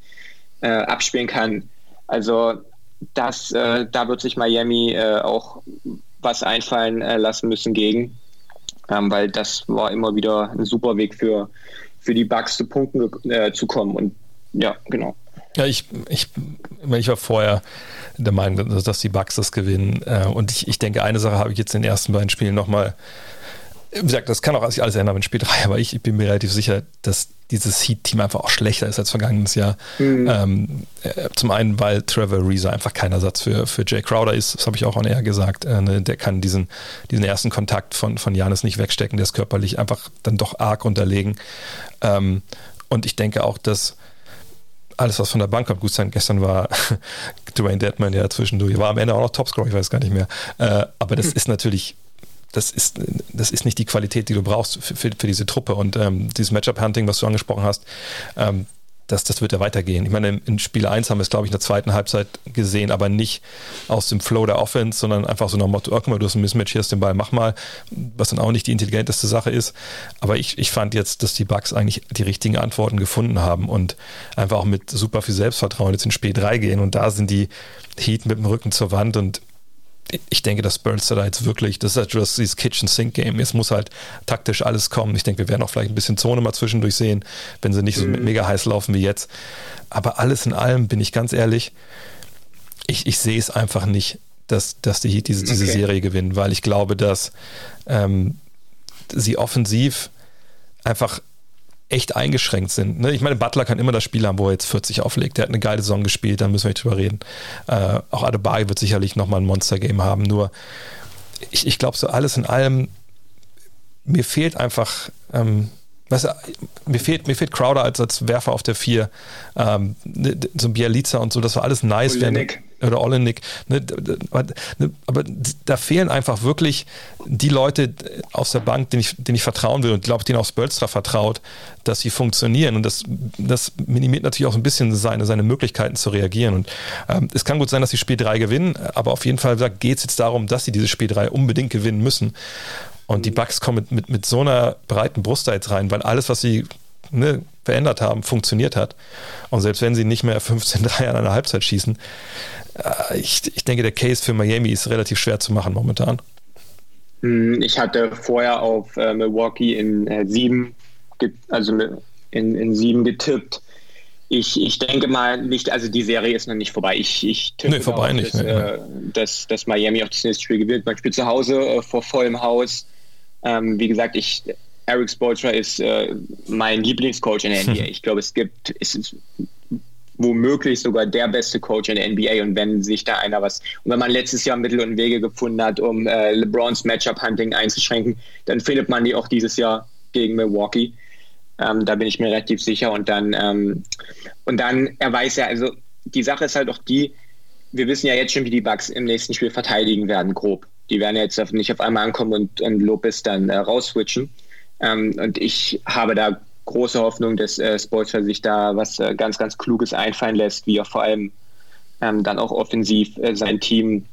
äh, abspielen kann. Also das, äh, da wird sich Miami äh, auch was einfallen äh, lassen müssen gegen, ähm, weil das war immer wieder ein super Weg für, für die Bugs zu Punkten äh, zu kommen. Und ja, genau. Ja, ich, ich, ich war vorher der Meinung, dass, die Bugs das gewinnen. und ich, ich denke, eine Sache habe ich jetzt in den ersten beiden Spielen nochmal wie gesagt, das kann auch sich alles ändern in Spiel 3, aber ich, ich, bin mir relativ sicher, dass dieses Heat-Team einfach auch schlechter ist als vergangenes Jahr. Mhm. Ähm, äh, zum einen, weil Trevor Reeser einfach kein Ersatz für, für Jay Crowder ist, das habe ich auch on air gesagt. Äh, ne, der kann diesen, diesen ersten Kontakt von, von Janis nicht wegstecken, der ist körperlich einfach dann doch arg unterlegen. Ähm, und ich denke auch, dass alles, was von der Bank kommt, gut sein. Gestern war Dwayne Deadman ja zwischendurch, war am Ende auch noch Topscorer, ich weiß gar nicht mehr. Äh, aber das ist natürlich das ist, das ist nicht die Qualität, die du brauchst für, für, für diese Truppe. Und ähm, dieses Matchup-Hunting, was du angesprochen hast, ähm, das, das wird ja weitergehen. Ich meine, in Spiel 1 haben wir es, glaube ich, in der zweiten Halbzeit gesehen, aber nicht aus dem Flow der Offense, sondern einfach so nach dem Motto, oh, guck mal, du hast ein Mismatch, hier hast den Ball, mach mal, was dann auch nicht die intelligenteste Sache ist. Aber ich, ich fand jetzt, dass die Bugs eigentlich die richtigen Antworten gefunden haben und einfach auch mit super viel Selbstvertrauen jetzt in Spiel 3 gehen und da sind die Heat mit dem Rücken zur Wand und ich denke, dass Burns da jetzt wirklich, das ist halt just dieses Kitchen-Sink-Game. Es muss halt taktisch alles kommen. Ich denke, wir werden auch vielleicht ein bisschen Zone mal zwischendurch sehen, wenn sie nicht so mhm. mega heiß laufen wie jetzt. Aber alles in allem, bin ich ganz ehrlich, ich, ich sehe es einfach nicht, dass, dass die Heat diese, diese okay. Serie gewinnen, weil ich glaube, dass ähm, sie offensiv einfach echt eingeschränkt sind. Ne? Ich meine, Butler kann immer das Spiel haben, wo er jetzt 40 auflegt. Der hat eine geile Saison gespielt, da müssen wir nicht drüber reden. Äh, auch Adebayo wird sicherlich nochmal ein Monster-Game haben. Nur, ich, ich glaube, so alles in allem, mir fehlt einfach, ähm, weißt du, mir fehlt, mir fehlt Crowder als, als Werfer auf der 4. Ähm, ne, so ein Bializa und so, das war alles nice. Olenek. Oder Olenik. Ne, aber da fehlen einfach wirklich die Leute aus der Bank, denen ich, denen ich vertrauen will und glaube, denen auch Spölstra vertraut, dass sie funktionieren. Und das, das minimiert natürlich auch ein bisschen seine, seine Möglichkeiten zu reagieren. Und ähm, es kann gut sein, dass sie Spiel 3 gewinnen, aber auf jeden Fall geht es jetzt darum, dass sie dieses Spiel 3 unbedingt gewinnen müssen. Und die Bugs kommen mit, mit, mit so einer breiten Brust da jetzt rein, weil alles, was sie ne, verändert haben, funktioniert hat. Und selbst wenn sie nicht mehr 15 3 an einer Halbzeit schießen, ich, ich denke, der Case für Miami ist relativ schwer zu machen momentan. Hm, ich hatte vorher auf äh, Milwaukee in äh, sieben, also in, in sieben getippt. Ich, ich denke mal nicht, also die Serie ist noch nicht vorbei. Ich, ich tippe nee, vorbei auch, nicht, dass, nee, äh, dass, dass, Miami auch das nächste Spiel gewinnt. Man spielt zu Hause äh, vor vollem Haus. Ähm, wie gesagt, ich, Eric Spoelstra ist äh, mein Lieblingscoach in der NBA. Ich glaube, es gibt, es womöglich sogar der beste Coach in der NBA und wenn sich da einer was, und wenn man letztes Jahr Mittel und Wege gefunden hat, um äh, LeBrons Matchup-Hunting einzuschränken, dann findet man die auch dieses Jahr gegen Milwaukee. Ähm, da bin ich mir relativ sicher und dann, ähm, und dann, er weiß ja, also die Sache ist halt auch die, wir wissen ja jetzt schon, wie die Bugs im nächsten Spiel verteidigen werden, grob. Die werden jetzt nicht auf einmal ankommen und, und Lopez dann äh, rausswitchen. Ähm, und ich habe da große Hoffnung, dass äh, Spolster sich da was äh, ganz, ganz Kluges einfallen lässt, wie er vor allem ähm, dann auch offensiv äh, sein Team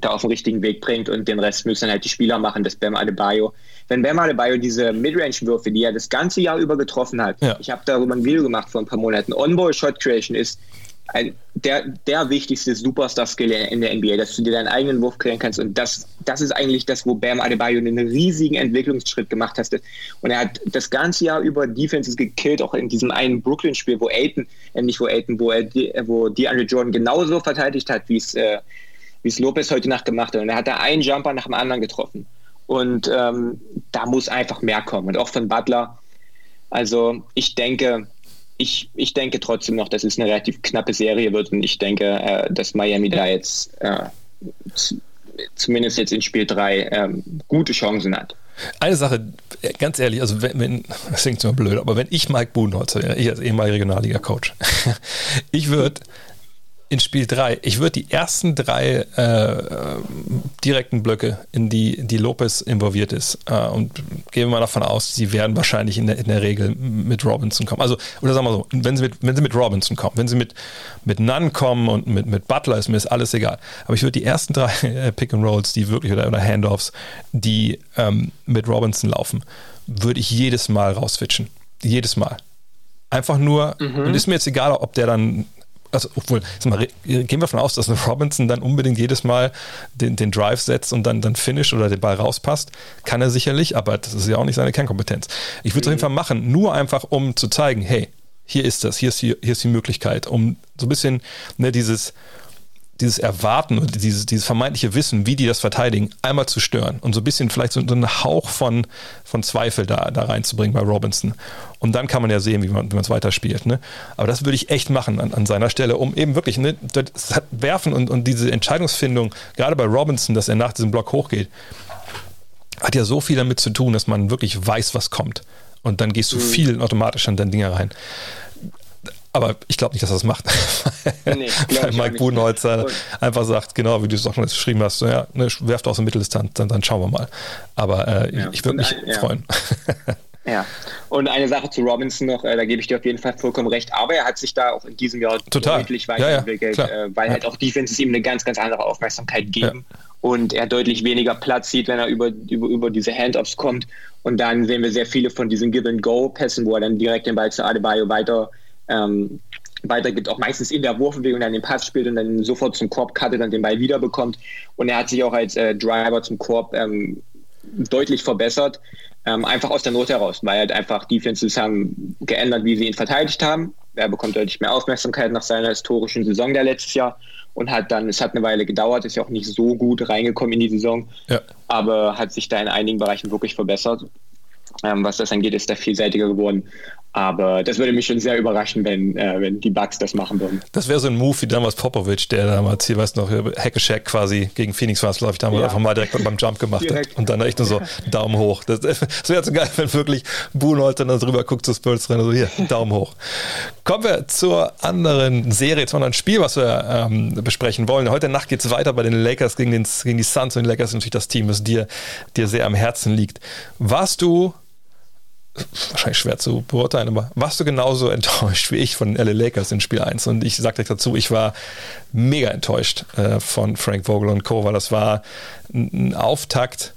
da auf den richtigen Weg bringt und den Rest müssen dann halt die Spieler machen, das Bam Adebayo. Wenn Bam Adebayo diese Midrange-Würfe, die er das ganze Jahr über getroffen hat, ja. ich habe darüber ein Video gemacht vor ein paar Monaten, On-Ball-Shot Creation ist ein, der, der wichtigste Superstar-Skill in der NBA, dass du dir deinen eigenen Wurf klären kannst. Und das, das ist eigentlich das, wo Bam Adebayo einen riesigen Entwicklungsschritt gemacht hat. Und er hat das ganze Jahr über Defenses gekillt, auch in diesem einen Brooklyn-Spiel, wo Aiton, äh, nicht wo Aiton, wo, er, wo DeAndre Jordan genauso verteidigt hat, wie es äh, wie es Lopez heute Nacht gemacht hat. Und er hat da einen Jumper nach dem anderen getroffen. Und ähm, da muss einfach mehr kommen. Und auch von Butler. Also ich denke, ich, ich denke trotzdem noch, dass es eine relativ knappe Serie wird und ich denke, äh, dass Miami da jetzt äh, zumindest jetzt in Spiel 3 äh, gute Chancen hat. Eine Sache, ganz ehrlich, also wenn, wenn das klingt immer blöd, aber wenn ich Mike Budenholzer wäre, ich als ehemaliger Regionalliga-Coach, ich würde in Spiel 3, ich würde die ersten drei äh, direkten Blöcke, in die, die Lopez involviert ist, äh, und gehen wir mal davon aus, sie werden wahrscheinlich in der, in der Regel mit Robinson kommen. Also, oder sagen wir so, wenn sie mit, wenn sie mit Robinson kommen, wenn sie mit, mit Nunn kommen und mit, mit Butler, ist mir ist alles egal. Aber ich würde die ersten drei äh, Pick and Rolls, die wirklich, oder, oder Handoffs, die ähm, mit Robinson laufen, würde ich jedes Mal rauswitchen. Jedes Mal. Einfach nur, mhm. und ist mir jetzt egal, ob der dann also obwohl, mal, gehen wir davon aus, dass Robinson dann unbedingt jedes Mal den, den Drive setzt und dann, dann finish oder den Ball rauspasst. Kann er sicherlich, aber das ist ja auch nicht seine Kernkompetenz. Ich würde es mhm. auf jeden Fall machen, nur einfach, um zu zeigen, hey, hier ist das, hier ist die, hier ist die Möglichkeit, um so ein bisschen ne, dieses, dieses Erwarten und dieses, dieses vermeintliche Wissen, wie die das verteidigen, einmal zu stören und so ein bisschen vielleicht so, einen Hauch von, von Zweifel da, da reinzubringen bei Robinson. Und dann kann man ja sehen, wie man es weiterspielt. Ne? Aber das würde ich echt machen an, an seiner Stelle, um eben wirklich ne, das Werfen und, und diese Entscheidungsfindung, gerade bei Robinson, dass er nach diesem Block hochgeht, hat ja so viel damit zu tun, dass man wirklich weiß, was kommt. Und dann gehst du mhm. viel automatisch an deine Dinge rein. Aber ich glaube nicht, dass er das macht. Nee, Weil Mike Budenholzer einfach sagt, genau wie du es auch schon geschrieben hast, ja, ne, werft aus der Mitteldistanz, dann, dann schauen wir mal. Aber äh, ja. ich würde mich ein, freuen. Ja, und eine Sache zu Robinson noch, äh, da gebe ich dir auf jeden Fall vollkommen recht, aber er hat sich da auch in diesem Jahr Total. deutlich weiterentwickelt, ja, äh, weil halt auch Defenses ihm eine ganz, ganz andere Aufmerksamkeit geben und er deutlich weniger Platz sieht, wenn er über, über, über diese Handoffs kommt. Und dann sehen wir sehr viele von diesen Give-and-Go-Pässen, wo er dann direkt den Ball zu Adebayo weiter ähm, weitergibt, auch meistens in der Wurfbewegung dann den Pass spielt und dann sofort zum Korb cuttet und den Ball wiederbekommt. Und er hat sich auch als äh, Driver zum Korb ähm, deutlich verbessert, ähm, einfach aus der Not heraus, weil halt einfach Defenses haben geändert, wie sie ihn verteidigt haben. Er bekommt deutlich mehr Aufmerksamkeit nach seiner historischen Saison der letztes Jahr und hat dann, es hat eine Weile gedauert, ist ja auch nicht so gut reingekommen in die Saison, ja. aber hat sich da in einigen Bereichen wirklich verbessert. Ähm, was das angeht, ist er vielseitiger geworden. Aber das würde mich schon sehr überraschen, wenn, äh, wenn die Bugs das machen würden. Das wäre so ein Move wie damals Popovic, der damals hier, weißt du noch, Hackeshack quasi gegen Phoenix war es, glaube ich, damals ja. einfach mal direkt beim Jump gemacht direkt. hat. Und dann echt nur so Daumen hoch. Das, das wäre so geil, wenn wirklich Buhnholz dann drüber guckt zu Spurs rein. Also hier, Daumen hoch. Kommen wir zur anderen Serie, zu einem anderen Spiel, was wir ähm, besprechen wollen. Heute Nacht geht es weiter bei den Lakers gegen, den, gegen die Suns und die Lakers ist natürlich das Team, das dir, dir sehr am Herzen liegt. Warst du wahrscheinlich schwer zu beurteilen, aber warst du genauso enttäuscht wie ich von LA Lakers in Spiel 1? Und ich direkt dazu, ich war mega enttäuscht äh, von Frank Vogel und Co., weil das war ein Auftakt,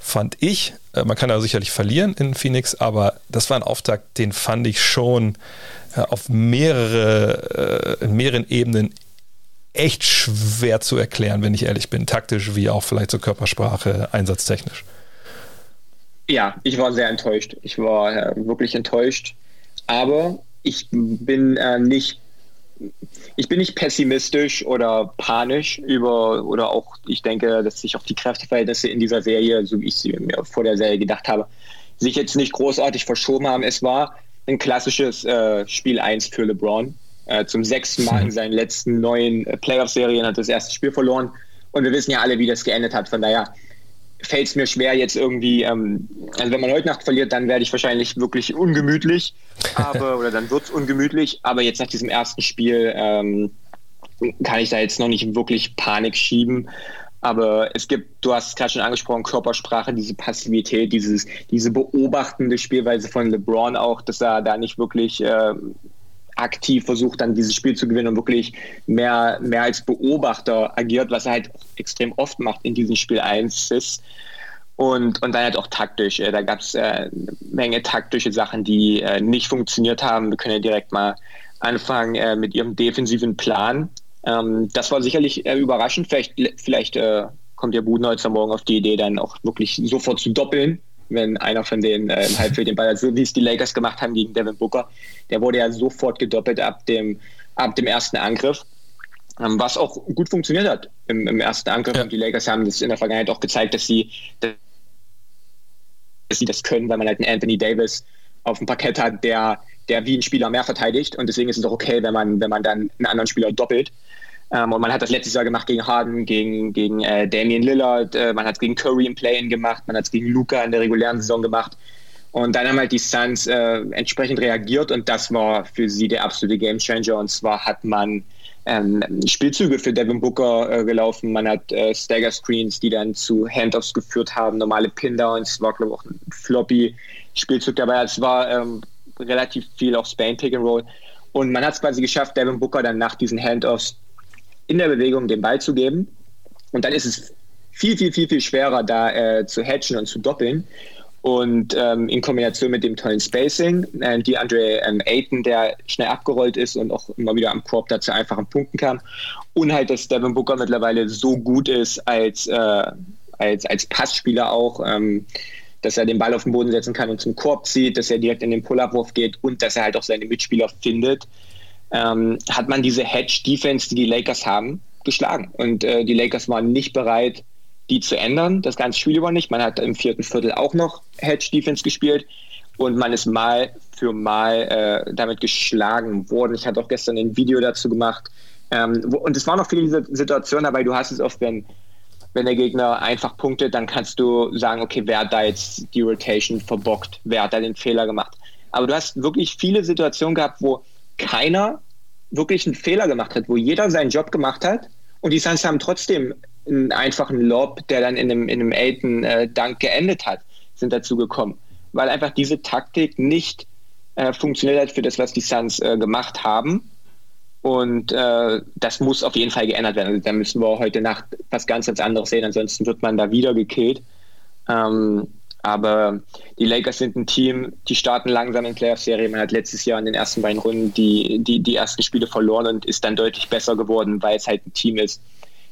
fand ich. Äh, man kann ja sicherlich verlieren in Phoenix, aber das war ein Auftakt, den fand ich schon äh, auf mehrere, äh, in mehreren Ebenen echt schwer zu erklären, wenn ich ehrlich bin, taktisch wie auch vielleicht zur so Körpersprache, einsatztechnisch. Ja, ich war sehr enttäuscht. Ich war äh, wirklich enttäuscht. Aber ich bin äh, nicht ich bin nicht pessimistisch oder panisch über, oder auch, ich denke, dass sich auch die Kräfteverhältnisse in dieser Serie, so wie ich sie mir vor der Serie gedacht habe, sich jetzt nicht großartig verschoben haben. Es war ein klassisches äh, Spiel 1 für LeBron. Äh, zum sechsten Mal in seinen letzten neun äh, Playoff-Serien hat das erste Spiel verloren. Und wir wissen ja alle, wie das geendet hat. Von daher fällt es mir schwer, jetzt irgendwie, ähm, also wenn man heute Nacht verliert, dann werde ich wahrscheinlich wirklich ungemütlich, aber, oder dann wird es ungemütlich, aber jetzt nach diesem ersten Spiel ähm, kann ich da jetzt noch nicht wirklich Panik schieben. Aber es gibt, du hast es gerade schon angesprochen, Körpersprache, diese Passivität, dieses, diese beobachtende Spielweise von LeBron auch, dass er da nicht wirklich äh, aktiv versucht, dann dieses Spiel zu gewinnen und wirklich mehr, mehr als Beobachter agiert, was er halt extrem oft macht in diesem Spiel 1 ist. Und, und dann halt auch taktisch. Äh, da gab es äh, eine Menge taktische Sachen, die äh, nicht funktioniert haben. Wir können ja direkt mal anfangen mit ihrem defensiven Plan. Ähm, das war sicherlich überraschend. Vielleicht, vielleicht kommt der Budenholzer morgen auf die Idee, dann auch wirklich sofort zu doppeln wenn einer von denen äh, im Halbfeld den Ball hat, so wie es die Lakers gemacht haben gegen Devin Booker. Der wurde ja sofort gedoppelt ab dem, ab dem ersten Angriff. Ähm, was auch gut funktioniert hat im, im ersten Angriff. Ja. Und die Lakers haben das in der Vergangenheit auch gezeigt, dass sie, dass sie das können, weil man halt einen Anthony Davis auf dem Parkett hat, der, der wie ein Spieler mehr verteidigt. Und deswegen ist es auch okay, wenn man, wenn man dann einen anderen Spieler doppelt. Ähm, und man hat das letztes Jahr gemacht gegen Harden, gegen, gegen äh, Damian Lillard, äh, man hat es gegen Curry im Play-In gemacht, man hat es gegen Luca in der regulären Saison gemacht. Und dann haben halt die Suns äh, entsprechend reagiert und das war für sie der absolute Gamechanger. Und zwar hat man ähm, Spielzüge für Devin Booker äh, gelaufen, man hat äh, Stagger Screens, die dann zu Handoffs geführt haben, normale Pin-Downs, war glaube ich auch ein floppy Spielzug dabei. Es war ähm, relativ viel auch Spain Pick and Roll. Und man hat es quasi geschafft, Devin Booker dann nach diesen Handoffs in der Bewegung den Ball zu geben. Und dann ist es viel, viel, viel, viel schwerer, da äh, zu hatchen und zu doppeln. Und ähm, in Kombination mit dem tollen Spacing, äh, die Andre ähm, Ayton, der schnell abgerollt ist und auch immer wieder am Korb dazu einfachen Punkten kam. Und halt, dass Devin Booker mittlerweile so gut ist als, äh, als, als Passspieler auch, ähm, dass er den Ball auf den Boden setzen kann und zum Korb zieht, dass er direkt in den Pull-Up-Wurf geht und dass er halt auch seine Mitspieler findet, ähm, hat man diese Hedge-Defense, die die Lakers haben, geschlagen. Und äh, die Lakers waren nicht bereit, die zu ändern. Das ganze Spiel über nicht. Man hat im vierten Viertel auch noch Hedge-Defense gespielt und man ist mal für mal äh, damit geschlagen worden. Ich hatte auch gestern ein Video dazu gemacht. Ähm, wo, und es waren noch viele Situationen dabei. Du hast es oft, wenn, wenn der Gegner einfach punktet, dann kannst du sagen, okay, wer hat da jetzt die Rotation verbockt? Wer hat da den Fehler gemacht? Aber du hast wirklich viele Situationen gehabt, wo keiner wirklich einen Fehler gemacht hat, wo jeder seinen Job gemacht hat und die Suns haben trotzdem einen einfachen Lob, der dann in einem, in einem Elton-Dank äh, geendet hat, sind dazu gekommen. Weil einfach diese Taktik nicht äh, funktioniert hat für das, was die Suns äh, gemacht haben. Und äh, das muss auf jeden Fall geändert werden. Also, da müssen wir heute Nacht was ganz, ganz anderes sehen, ansonsten wird man da wieder gekillt. Ähm, aber die Lakers sind ein Team, die starten langsam in Playoff-Serie. Man hat letztes Jahr in den ersten beiden Runden die, die, die ersten Spiele verloren und ist dann deutlich besser geworden, weil es halt ein Team ist,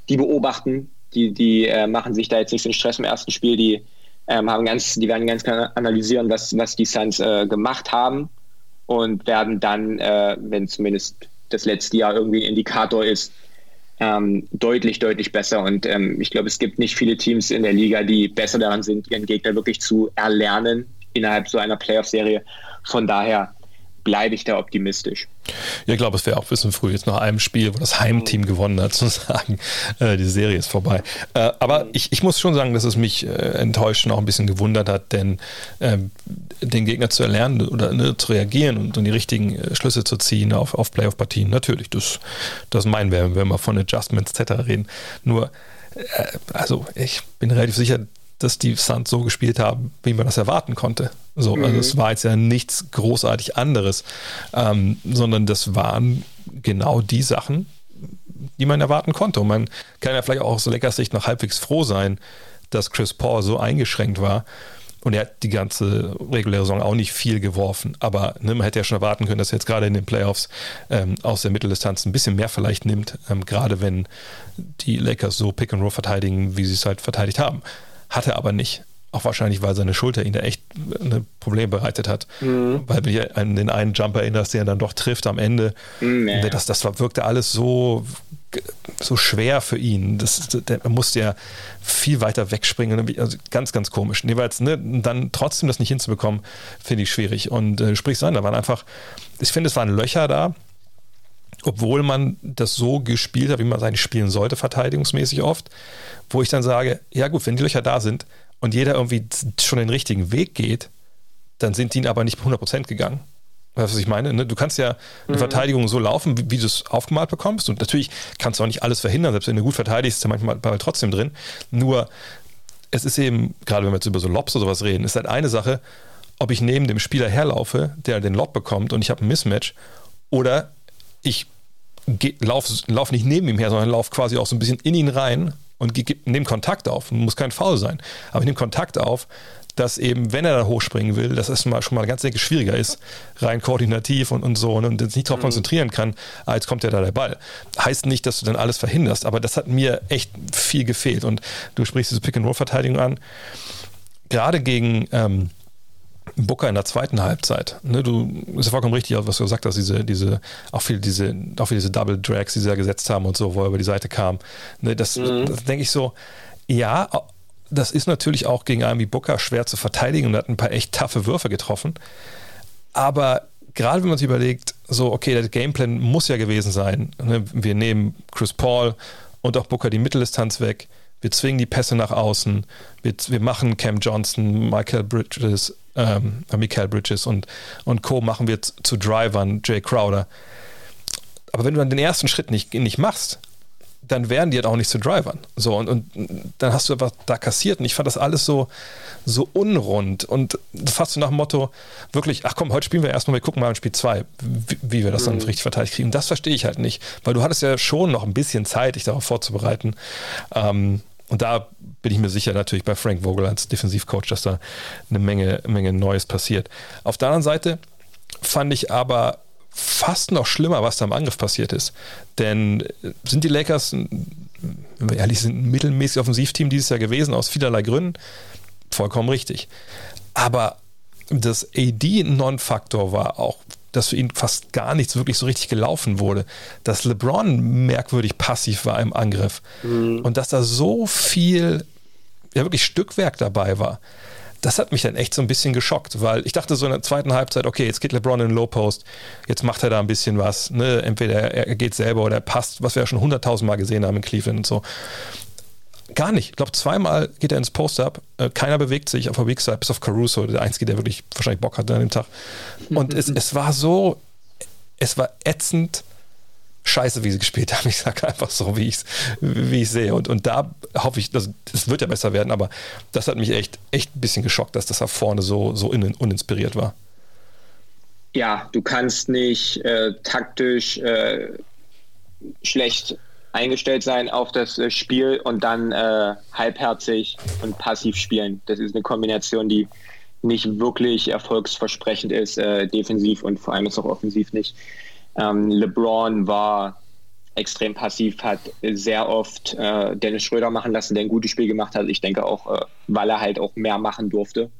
die beobachten, die, die äh, machen sich da jetzt nicht so einen Stress im ersten Spiel, die ähm, haben ganz, die werden ganz klar analysieren, was, was die Suns äh, gemacht haben und werden dann, äh, wenn zumindest das letzte Jahr irgendwie ein Indikator ist, ähm, deutlich, deutlich besser. Und ähm, ich glaube, es gibt nicht viele Teams in der Liga, die besser daran sind, ihren Gegner wirklich zu erlernen innerhalb so einer Playoff-Serie. Von daher bleibe ich da optimistisch. Ja, ich glaube, es wäre auch ein bisschen früh, jetzt nach einem Spiel, wo das Heimteam gewonnen hat, zu sagen, äh, die Serie ist vorbei. Äh, aber ich, ich muss schon sagen, dass es mich äh, enttäuscht und auch ein bisschen gewundert hat, denn ähm, den Gegner zu erlernen oder ne, zu reagieren und, und die richtigen äh, Schlüsse zu ziehen auf, auf Playoff-Partien, natürlich, das, das meinen wir, wenn wir von Adjustments etc. reden. Nur, äh, also ich bin relativ sicher, dass die Suns so gespielt haben, wie man das erwarten konnte. So, mhm. also es war jetzt ja nichts großartig anderes, ähm, sondern das waren genau die Sachen, die man erwarten konnte. Und man kann ja vielleicht auch aus Lakers Sicht noch halbwegs froh sein, dass Chris Paul so eingeschränkt war. Und er hat die ganze reguläre Saison auch nicht viel geworfen. Aber ne, man hätte ja schon erwarten können, dass er jetzt gerade in den Playoffs ähm, aus der Mitteldistanz ein bisschen mehr vielleicht nimmt, ähm, gerade wenn die Lakers so Pick and Roll verteidigen, wie sie es halt verteidigt haben. Hat er aber nicht. Auch wahrscheinlich, weil seine Schulter ihn da echt ein Problem bereitet hat. Mhm. Weil du dich an den einen Jump erinnerst, der dann doch trifft am Ende. Mhm, ja. das, das wirkte alles so, so schwer für ihn. Das, der, er musste ja viel weiter wegspringen. Also ganz, ganz komisch. Jeweils, ne, dann trotzdem das nicht hinzubekommen, finde ich schwierig. Und äh, du sprichst an, da waren einfach, ich finde, es waren Löcher da obwohl man das so gespielt hat, wie man es eigentlich spielen sollte, verteidigungsmäßig oft, wo ich dann sage, ja gut, wenn die Löcher da sind und jeder irgendwie schon den richtigen Weg geht, dann sind die ihn aber nicht 100% gegangen. Weißt du, was ich meine? Ne? Du kannst ja eine mhm. Verteidigung so laufen, wie, wie du es aufgemalt bekommst. Und natürlich kannst du auch nicht alles verhindern, selbst wenn du gut verteidigst, ist ja manchmal trotzdem drin. Nur, es ist eben, gerade wenn wir jetzt über so Lobs oder sowas reden, ist halt eine Sache, ob ich neben dem Spieler herlaufe, der den Lob bekommt und ich habe ein Mismatch, oder ich lauf, lauf nicht neben ihm her, sondern lauf quasi auch so ein bisschen in ihn rein und nehme Kontakt auf. Muss kein Foul sein, aber ich nehme Kontakt auf, dass eben, wenn er da hochspringen will, dass es mal, schon mal ganz denke, schwieriger ist, rein koordinativ und, und so, und sich nicht darauf mhm. konzentrieren kann, als kommt ja da der Ball. Heißt nicht, dass du dann alles verhinderst, aber das hat mir echt viel gefehlt. Und du sprichst diese Pick-and-Roll-Verteidigung an. Gerade gegen ähm, Booker in der zweiten Halbzeit. Ne, du ist ja vollkommen richtig, was du gesagt hast, diese, diese, auch viele diese, auch viele diese Double Drags, die sie da gesetzt haben und so, wo er über die Seite kam. Ne, das, mhm. das denke ich so, ja, das ist natürlich auch gegen einen wie Booker schwer zu verteidigen und hat ein paar echt taffe Würfe getroffen. Aber gerade wenn man sich überlegt, so, okay, der Gameplan muss ja gewesen sein. Ne? Wir nehmen Chris Paul und auch Booker die Mitteldistanz weg. Wir zwingen die Pässe nach außen. Wir, wir machen Cam Johnson, Michael Bridges, ähm, Michael Bridges und, und Co. machen wir zu Drivern, Jay Crowder. Aber wenn du dann den ersten Schritt nicht, nicht machst, dann werden die halt auch nicht zu Drivern. So, und, und dann hast du was da kassiert. Und ich fand das alles so, so unrund und fast so nach dem Motto, wirklich, ach komm, heute spielen wir erstmal, wir gucken mal in Spiel 2, wie, wie, wir das dann mhm. richtig verteidigt kriegen. Das verstehe ich halt nicht, weil du hattest ja schon noch ein bisschen Zeit, dich darauf vorzubereiten. Ähm, und da bin ich mir sicher natürlich bei Frank Vogel als Defensivcoach, dass da eine Menge, Menge Neues passiert. Auf der anderen Seite fand ich aber fast noch schlimmer, was da im Angriff passiert ist. Denn äh, sind die Lakers, wenn wir ehrlich sind, ein mittelmäßig Offensivteam dieses Jahr gewesen, aus vielerlei Gründen? Vollkommen richtig. Aber das AD Non-Faktor war auch, dass für ihn fast gar nichts wirklich so richtig gelaufen wurde. Dass LeBron merkwürdig passiv war im Angriff. Mhm. Und dass da so viel, ja wirklich Stückwerk dabei war das hat mich dann echt so ein bisschen geschockt, weil ich dachte so in der zweiten Halbzeit, okay, jetzt geht LeBron in den Low Post, jetzt macht er da ein bisschen was. Ne? Entweder er geht selber oder er passt, was wir ja schon hunderttausend Mal gesehen haben in Cleveland und so. Gar nicht. Ich glaube, zweimal geht er ins Post-Up. Äh, keiner bewegt sich auf der Weak bis auf Caruso, der Einzige, der wirklich wahrscheinlich Bock hatte an dem Tag. Und es, es war so, es war ätzend scheiße, wie sie gespielt haben. Ich sage einfach so, wie ich es wie sehe. Und, und da hoffe ich, das, das wird ja besser werden, aber das hat mich echt, echt ein bisschen geschockt, dass das da vorne so, so uninspiriert war. Ja, du kannst nicht äh, taktisch äh, schlecht eingestellt sein auf das äh, Spiel und dann äh, halbherzig und passiv spielen. Das ist eine Kombination, die nicht wirklich erfolgsversprechend ist, äh, defensiv und vor allem ist auch offensiv nicht. Ähm, LeBron war extrem passiv, hat sehr oft äh, Dennis Schröder machen lassen, der ein gutes Spiel gemacht hat. Ich denke auch, äh, weil er halt auch mehr machen durfte.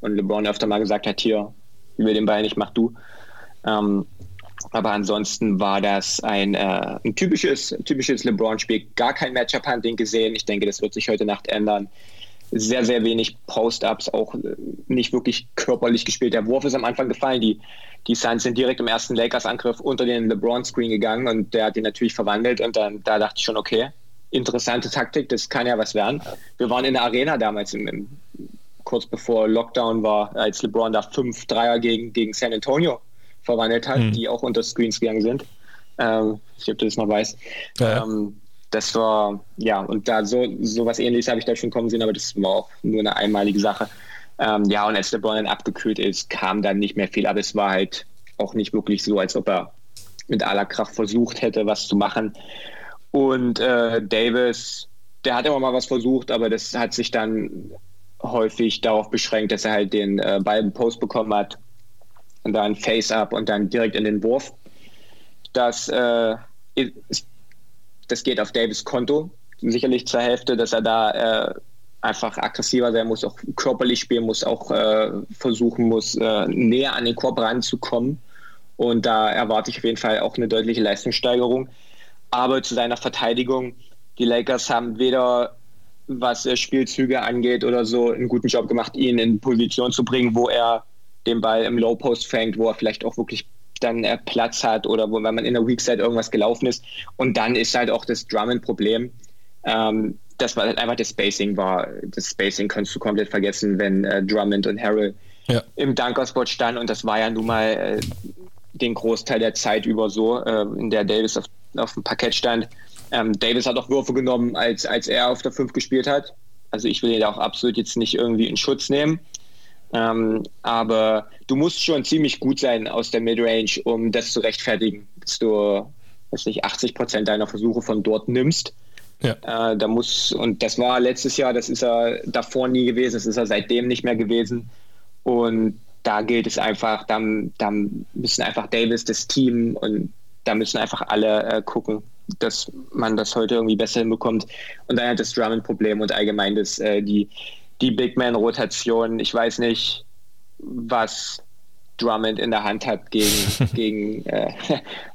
Und LeBron öfter mal gesagt hat, hier, will den Ball nicht, mach du. Ähm, aber ansonsten war das ein, äh, ein typisches, typisches LeBron-Spiel. Gar kein Matchup-Hunting gesehen. Ich denke, das wird sich heute Nacht ändern sehr, sehr wenig Post-Ups, auch äh, nicht wirklich körperlich gespielt. Der Wurf ist am Anfang gefallen. Die, die Suns sind direkt im ersten Lakers-Angriff unter den LeBron-Screen gegangen und der hat ihn natürlich verwandelt und dann da dachte ich schon, okay, interessante Taktik, das kann ja was werden. Wir waren in der Arena damals, im, im, kurz bevor Lockdown war, als LeBron da fünf Dreier gegen, gegen San Antonio verwandelt hat, mhm. die auch unter Screens gegangen sind. Ähm, ich ob du das noch weißt. Ja. Ähm, das war, ja, und da so, so was ähnliches habe ich da schon kommen sehen, aber das war auch nur eine einmalige Sache. Ähm, ja, und als LeBron dann abgekühlt ist, kam dann nicht mehr viel, aber es war halt auch nicht wirklich so, als ob er mit aller Kraft versucht hätte, was zu machen. Und äh, Davis, der hat immer mal was versucht, aber das hat sich dann häufig darauf beschränkt, dass er halt den äh, Ball im Post bekommen hat und dann Face-Up und dann direkt in den Wurf. Das äh, ist das geht auf Davis Konto sicherlich zur Hälfte, dass er da äh, einfach aggressiver sein muss, auch körperlich spielen muss, auch äh, versuchen muss, äh, näher an den Korb ranzukommen. Und da erwarte ich auf jeden Fall auch eine deutliche Leistungssteigerung. Aber zu seiner Verteidigung, die Lakers haben weder was äh, Spielzüge angeht oder so einen guten Job gemacht, ihn in Position zu bringen, wo er den Ball im Low Post fängt, wo er vielleicht auch wirklich dann äh, Platz hat oder wo, wenn man in der Weak Side irgendwas gelaufen ist. Und dann ist halt auch das Drummond-Problem, ähm, dass halt einfach das Spacing war. Das Spacing kannst du komplett vergessen, wenn äh, Drummond und Harrell ja. im Dunkerspot standen. Und das war ja nun mal äh, den Großteil der Zeit über so, äh, in der Davis auf, auf dem Parkett stand. Ähm, Davis hat auch Würfe genommen, als, als er auf der 5 gespielt hat. Also ich will ihn da auch absolut jetzt nicht irgendwie in Schutz nehmen. Ähm, aber du musst schon ziemlich gut sein aus der Midrange, um das zu rechtfertigen, dass du, weiß nicht, 80 Prozent deiner Versuche von dort nimmst. Ja. Äh, da muss, und das war letztes Jahr, das ist er davor nie gewesen, das ist er seitdem nicht mehr gewesen. Und da gilt es einfach, da, da müssen einfach Davis, das Team und da müssen einfach alle äh, gucken, dass man das heute irgendwie besser hinbekommt. Und dann hat das Drummond-Problem und allgemein das, äh, die, die Big Man-Rotation. Ich weiß nicht, was Drummond in der Hand hat gegen, gegen äh,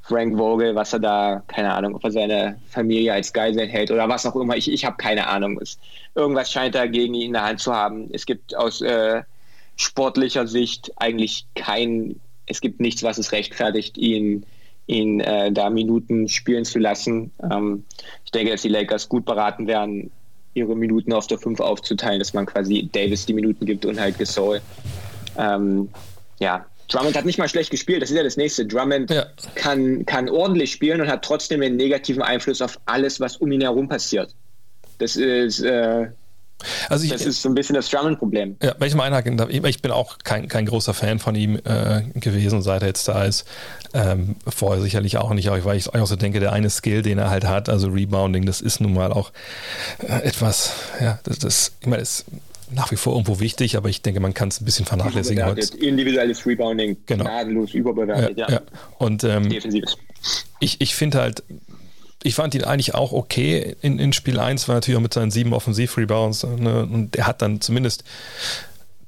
Frank Vogel, was er da, keine Ahnung, ob er seine Familie als Geisel hält oder was auch immer. Ich, ich habe keine Ahnung. Es, irgendwas scheint er gegen ihn in der Hand zu haben. Es gibt aus äh, sportlicher Sicht eigentlich keinen es gibt nichts, was es rechtfertigt, ihn, ihn äh, da Minuten spielen zu lassen. Ähm, ich denke, dass die Lakers gut beraten werden, ihre Minuten auf der 5 aufzuteilen, dass man quasi Davis die Minuten gibt und halt Gasol. Ähm, ja, Drummond hat nicht mal schlecht gespielt, das ist ja das nächste. Drummond ja. kann, kann ordentlich spielen und hat trotzdem einen negativen Einfluss auf alles, was um ihn herum passiert. Das ist, äh, also ich, das ist so ein bisschen das Drummond-Problem. Ja, wenn ich mal einhaken darf, ich bin auch kein, kein großer Fan von ihm äh, gewesen, seit er jetzt da ist. Ähm, vorher sicherlich auch nicht, weil ich auch so denke, der eine Skill, den er halt hat, also Rebounding, das ist nun mal auch äh, etwas, ja, das, das ich meine, es nach wie vor irgendwo wichtig, aber ich denke, man kann es ein bisschen vernachlässigen. Heute. Individuelles Rebounding, genau. gnadenlos überbewertet, ja. ja. ja. Und ähm, Defensives. Ich, ich finde halt, ich fand ihn eigentlich auch okay in, in Spiel 1, war natürlich auch mit seinen sieben Offensiv-Rebounds ne, und er hat dann zumindest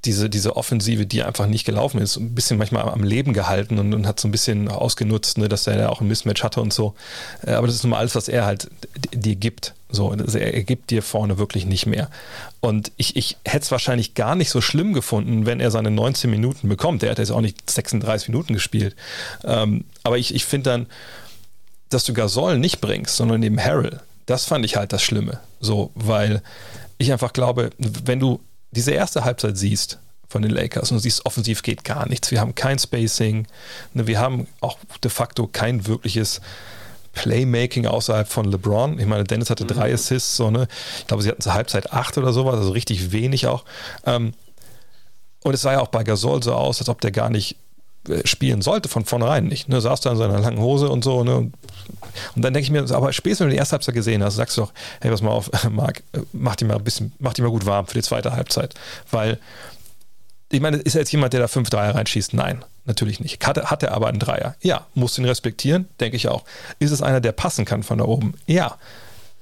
diese, diese Offensive, die einfach nicht gelaufen ist, ein bisschen manchmal am Leben gehalten und, und hat so ein bisschen ausgenutzt, ne, dass er da auch ein Mismatch hatte und so. Äh, aber das ist nun mal alles, was er halt dir gibt. So, also er gibt dir vorne wirklich nicht mehr. Und ich, ich hätte es wahrscheinlich gar nicht so schlimm gefunden, wenn er seine 19 Minuten bekommt. Der hat jetzt auch nicht 36 Minuten gespielt. Ähm, aber ich, ich finde dann, dass du Gasol nicht bringst, sondern eben Harrell, das fand ich halt das Schlimme. So, weil ich einfach glaube, wenn du diese erste Halbzeit siehst von den Lakers und du siehst, offensiv geht gar nichts. Wir haben kein Spacing, ne, wir haben auch de facto kein wirkliches Playmaking außerhalb von LeBron. Ich meine, Dennis hatte drei mhm. Assists, so, ne? Ich glaube, sie hatten zur Halbzeit acht oder sowas, also richtig wenig auch. Ähm, und es sah ja auch bei Gasol so aus, als ob der gar nicht spielen sollte, von vornherein nicht. Ne? Saß da in seiner langen Hose und so. Ne? Und dann denke ich mir, aber spätestens, wenn du die erste Halbzeit gesehen hast, sagst du doch, hey, pass mal auf, Marc, äh, mach die mal ein bisschen, mach die mal gut warm für die zweite Halbzeit. Weil, ich meine, ist er jetzt jemand, der da fünf Dreier reinschießt? Nein, natürlich nicht. Hat, hat er aber einen Dreier? Ja. Musst du ihn respektieren? Denke ich auch. Ist es einer, der passen kann von da oben? Ja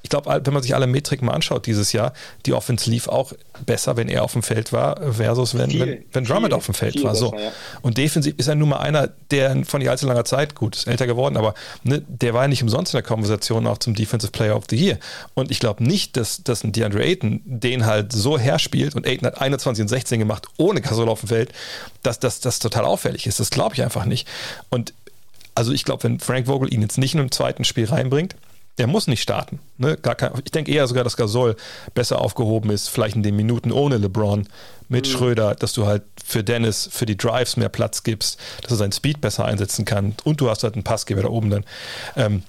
ich glaube, wenn man sich alle Metriken mal anschaut dieses Jahr, die Offense lief auch besser, wenn er auf dem Feld war, versus wenn, viel, wenn, wenn Drummond auf dem Feld war. So. ja. Und defensiv ist er nun mal einer, der von nicht allzu langer Zeit, gut, ist älter geworden, aber ne, der war ja nicht umsonst in der Konversation auch zum Defensive Player of the Year. Und ich glaube nicht, dass, dass ein DeAndre Ayton den halt so herspielt und Ayton hat 21 und 16 gemacht ohne Gasol auf dem Feld, dass das total auffällig ist. Das glaube ich einfach nicht. Und also ich glaube, wenn Frank Vogel ihn jetzt nicht in einem zweiten Spiel reinbringt, der muss nicht starten. Ne? Kein, ich denke eher sogar, dass Gasol besser aufgehoben ist, vielleicht in den Minuten ohne LeBron mit mhm. Schröder, dass du halt für Dennis, für die Drives mehr Platz gibst, dass er seinen Speed besser einsetzen kann und du hast halt einen Passgeber da oben dann. Ähm,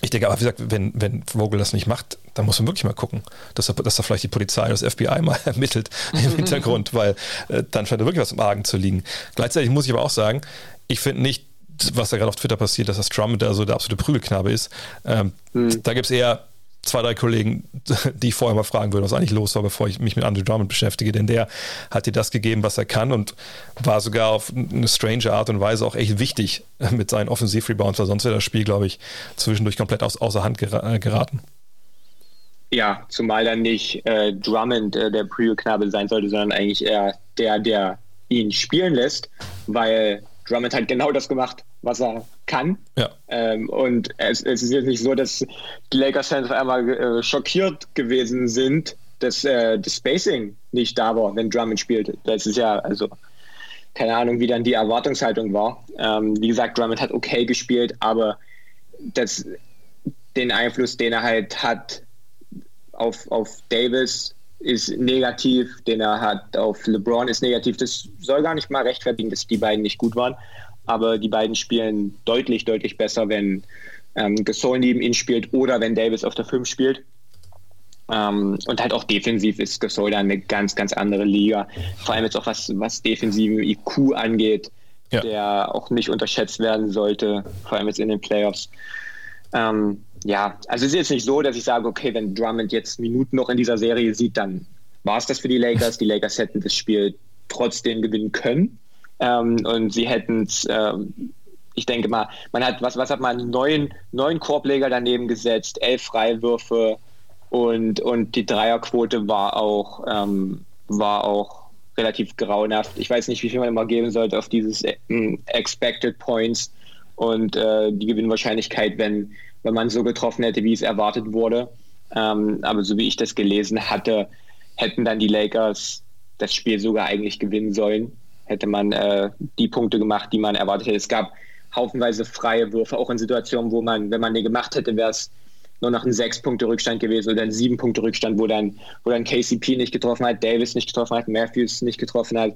ich denke aber, wie gesagt, wenn, wenn Vogel das nicht macht, dann muss man wirklich mal gucken, dass er, dass er vielleicht die Polizei oder das FBI mal ermittelt im Hintergrund, weil äh, dann scheint er wirklich was im Argen zu liegen. Gleichzeitig muss ich aber auch sagen, ich finde nicht, was da gerade auf Twitter passiert, dass das Trump da so der absolute Prügelknabe ist. Ähm, mhm. Da gibt es eher zwei, drei Kollegen, die ich vorher mal fragen würde, was eigentlich los war, bevor ich mich mit Andrew Drummond beschäftige, denn der hat dir das gegeben, was er kann und war sogar auf eine strange Art und Weise auch echt wichtig mit seinen Offensiv-Rebounds, weil sonst wäre das Spiel, glaube ich, zwischendurch komplett aus, außer Hand äh, geraten. Ja, zumal dann nicht äh, Drummond äh, der Prügelknabe sein sollte, sondern eigentlich eher der, der ihn spielen lässt, weil Drummond hat genau das gemacht, was er kann. Ja. Ähm, und es, es, ist jetzt nicht so, dass die Lakers-Fans auf einmal äh, schockiert gewesen sind, dass äh, das Spacing nicht da war, wenn Drummond spielte. Das ist ja, also, keine Ahnung, wie dann die Erwartungshaltung war. Ähm, wie gesagt, Drummond hat okay gespielt, aber das, den Einfluss, den er halt hat auf, auf Davis, ist negativ, den er hat auf LeBron ist negativ. Das soll gar nicht mal rechtfertigen, dass die beiden nicht gut waren. Aber die beiden spielen deutlich, deutlich besser, wenn ähm, Gasol neben ihnen spielt oder wenn Davis auf der 5 spielt. Ähm, und halt auch defensiv ist Gasol da eine ganz, ganz andere Liga. Vor allem jetzt auch was, was defensiven IQ angeht, ja. der auch nicht unterschätzt werden sollte, vor allem jetzt in den Playoffs. Ähm, ja, also es ist jetzt nicht so, dass ich sage, okay, wenn Drummond jetzt Minuten noch in dieser Serie sieht, dann war es das für die Lakers. Die Lakers hätten das Spiel trotzdem gewinnen können. Ähm, und sie hätten es, ähm, ich denke mal, man hat, was, was hat man, neun, neun Korbleger daneben gesetzt, elf Freiwürfe und, und die Dreierquote war auch, ähm, war auch relativ grauenhaft. Ich weiß nicht, wie viel man immer geben sollte auf dieses äh, Expected Points und äh, die Gewinnwahrscheinlichkeit, wenn wenn man so getroffen hätte, wie es erwartet wurde. Ähm, aber so wie ich das gelesen hatte, hätten dann die Lakers das Spiel sogar eigentlich gewinnen sollen. hätte man äh, die Punkte gemacht, die man erwartet hätte. Es gab haufenweise freie Würfe, auch in Situationen, wo man, wenn man die gemacht hätte, wäre es nur noch ein sechs Punkte Rückstand gewesen oder ein sieben Punkte Rückstand, wo dann, wo dann KCP nicht getroffen hat, Davis nicht getroffen hat, Matthews nicht getroffen hat.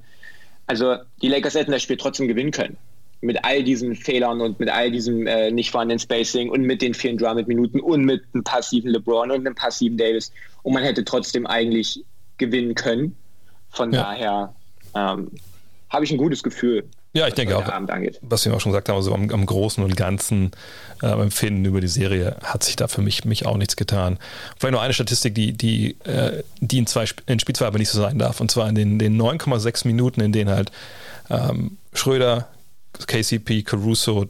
Also die Lakers hätten das Spiel trotzdem gewinnen können. Mit all diesen Fehlern und mit all diesem äh, nicht vorhandenen Spacing und mit den vielen Drummond-Minuten und mit einem passiven LeBron und einem passiven Davis. Und man hätte trotzdem eigentlich gewinnen können. Von ja. daher ähm, habe ich ein gutes Gefühl. Ja, ich denke auch, was wir auch schon gesagt haben, also am, am Großen und Ganzen äh, Empfinden über die Serie hat sich da für mich, mich auch nichts getan. Vielleicht nur eine Statistik, die, die, äh, die in, zwei, in Spiel 2 aber nicht so sein darf, und zwar in den, den 9,6 Minuten, in denen halt ähm, Schröder, KCP, Caruso,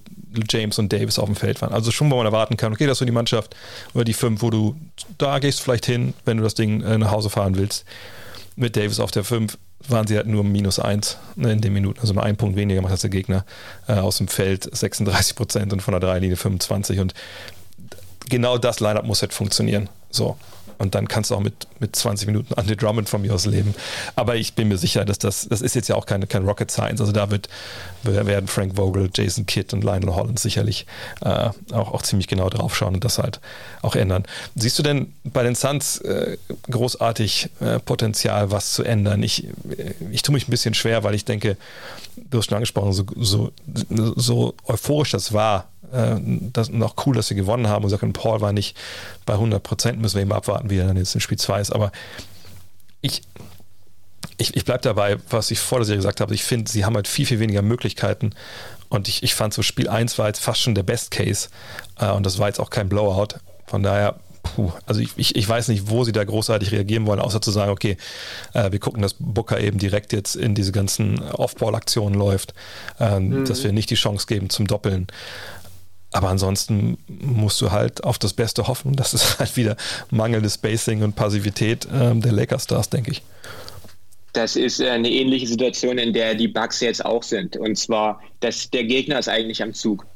James und Davis auf dem Feld waren. Also schon, wo man erwarten kann, okay, das ist so die Mannschaft oder die fünf, wo du da gehst vielleicht hin, wenn du das Ding äh, nach Hause fahren willst. Mit Davis auf der 5 waren sie halt nur minus 1 ne, in den Minuten, also nur ein Punkt weniger macht als der Gegner. Äh, aus dem Feld 36 Prozent und von der Dreilinie 25 und genau das Lineup muss halt funktionieren. So. Und dann kannst du auch mit, mit 20 Minuten Andy Drummond von mir aus leben. Aber ich bin mir sicher, dass das, das ist jetzt ja auch keine, kein Rocket Science. Also da wird, werden Frank Vogel, Jason Kidd und Lionel Holland sicherlich äh, auch, auch ziemlich genau drauf schauen und das halt auch ändern. Siehst du denn bei den Suns äh, großartig äh, Potenzial, was zu ändern? Ich, äh, ich tue mich ein bisschen schwer, weil ich denke, du hast schon angesprochen, so, so, so euphorisch das war äh, das noch cool, dass sie gewonnen haben und sagen, Paul war nicht bei 100 Prozent, müssen wir eben abwarten, wie er dann jetzt in Spiel 2 ist. Aber ich, ich, ich bleibe dabei, was ich vor der Serie gesagt habe. Ich finde, sie haben halt viel, viel weniger Möglichkeiten. Und ich, ich fand so Spiel 1 war jetzt fast schon der Best Case. Äh, und das war jetzt auch kein Blowout. Von daher, puh, also ich, ich, ich weiß nicht, wo sie da großartig reagieren wollen, außer zu sagen, okay, äh, wir gucken, dass Booker eben direkt jetzt in diese ganzen Off-Ball-Aktionen läuft, äh, mhm. dass wir nicht die Chance geben zum Doppeln. Aber ansonsten musst du halt auf das Beste hoffen. Das ist halt wieder mangelndes Spacing und Passivität ähm, der Lakers Stars, denke ich. Das ist äh, eine ähnliche Situation, in der die Bucks jetzt auch sind. Und zwar, dass der Gegner ist eigentlich am Zug.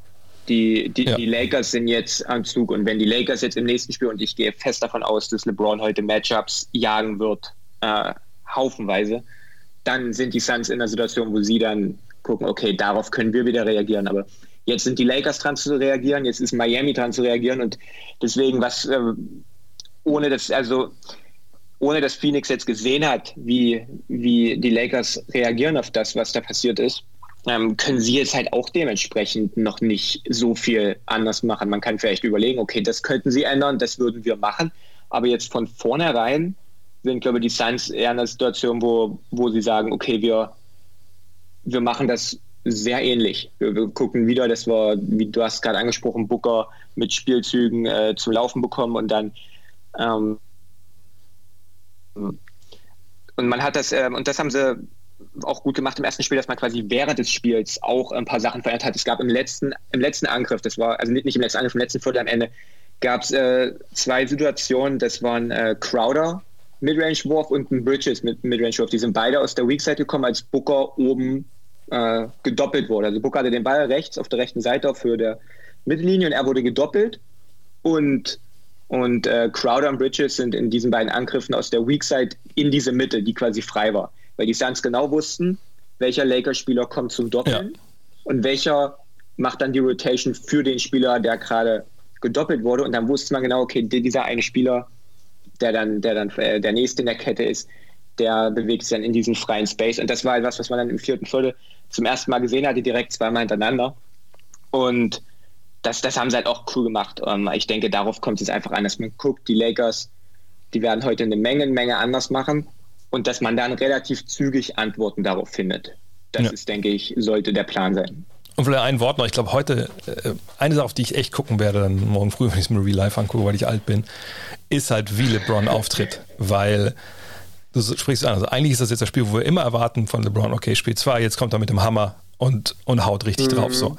Die, die, ja. die Lakers sind jetzt am Zug. Und wenn die Lakers jetzt im nächsten Spiel, und ich gehe fest davon aus, dass LeBron heute Matchups jagen wird, äh, haufenweise, dann sind die Suns in einer Situation, wo sie dann gucken, okay, darauf können wir wieder reagieren. Aber Jetzt sind die Lakers dran zu reagieren, jetzt ist Miami dran zu reagieren und deswegen, was, äh, ohne dass, also, ohne dass Phoenix jetzt gesehen hat, wie, wie die Lakers reagieren auf das, was da passiert ist, ähm, können sie jetzt halt auch dementsprechend noch nicht so viel anders machen. Man kann vielleicht überlegen, okay, das könnten sie ändern, das würden wir machen. Aber jetzt von vornherein sind, glaube ich, die Suns eher in einer Situation, wo, wo sie sagen, okay, wir, wir machen das sehr ähnlich. Wir, wir, gucken wieder, dass wir, wie du hast gerade angesprochen, Booker mit Spielzügen äh, zum Laufen bekommen und dann ähm, und man hat das, äh, und das haben sie auch gut gemacht im ersten Spiel, dass man quasi während des Spiels auch ein paar Sachen verändert hat. Es gab im letzten, im letzten Angriff, das war, also nicht, nicht im letzten Angriff, im letzten Viertel am Ende, gab es äh, zwei Situationen, das waren äh, Crowder Midrange-Wurf und ein Bridges mit Midrange-Wurf. Die sind beide aus der Weak Side gekommen, als Booker oben äh, gedoppelt wurde. Also Booker hatte den Ball rechts auf der rechten Seite auf Höhe der Mittellinie und er wurde gedoppelt. Und, und äh, Crowder und Bridges sind in diesen beiden Angriffen aus der Weak Side in diese Mitte, die quasi frei war. Weil die Suns genau wussten, welcher Lakers-Spieler kommt zum Doppeln ja. und welcher macht dann die Rotation für den Spieler, der gerade gedoppelt wurde. Und dann wusste man genau, okay, dieser eine Spieler, der dann, der dann äh, der nächste in der Kette ist, der bewegt sich dann in diesen freien Space. Und das war etwas, was man dann im vierten Viertel zum ersten Mal gesehen hatte, direkt zweimal hintereinander. Und das, das haben sie halt auch cool gemacht. Ähm, ich denke, darauf kommt es einfach an, dass man guckt, die Lakers, die werden heute eine Menge, Menge anders machen und dass man dann relativ zügig Antworten darauf findet. Das ja. ist, denke ich, sollte der Plan sein. Und vielleicht ein Wort noch. Ich glaube, heute, äh, eine Sache, auf die ich echt gucken werde, dann morgen früh, wenn ich es mir real life angucke, weil ich alt bin, ist halt, wie LeBron auftritt. Weil du sprichst an. Also eigentlich ist das jetzt das Spiel, wo wir immer erwarten von LeBron, okay, Spiel 2, jetzt kommt er mit dem Hammer und, und haut richtig mhm. drauf. So.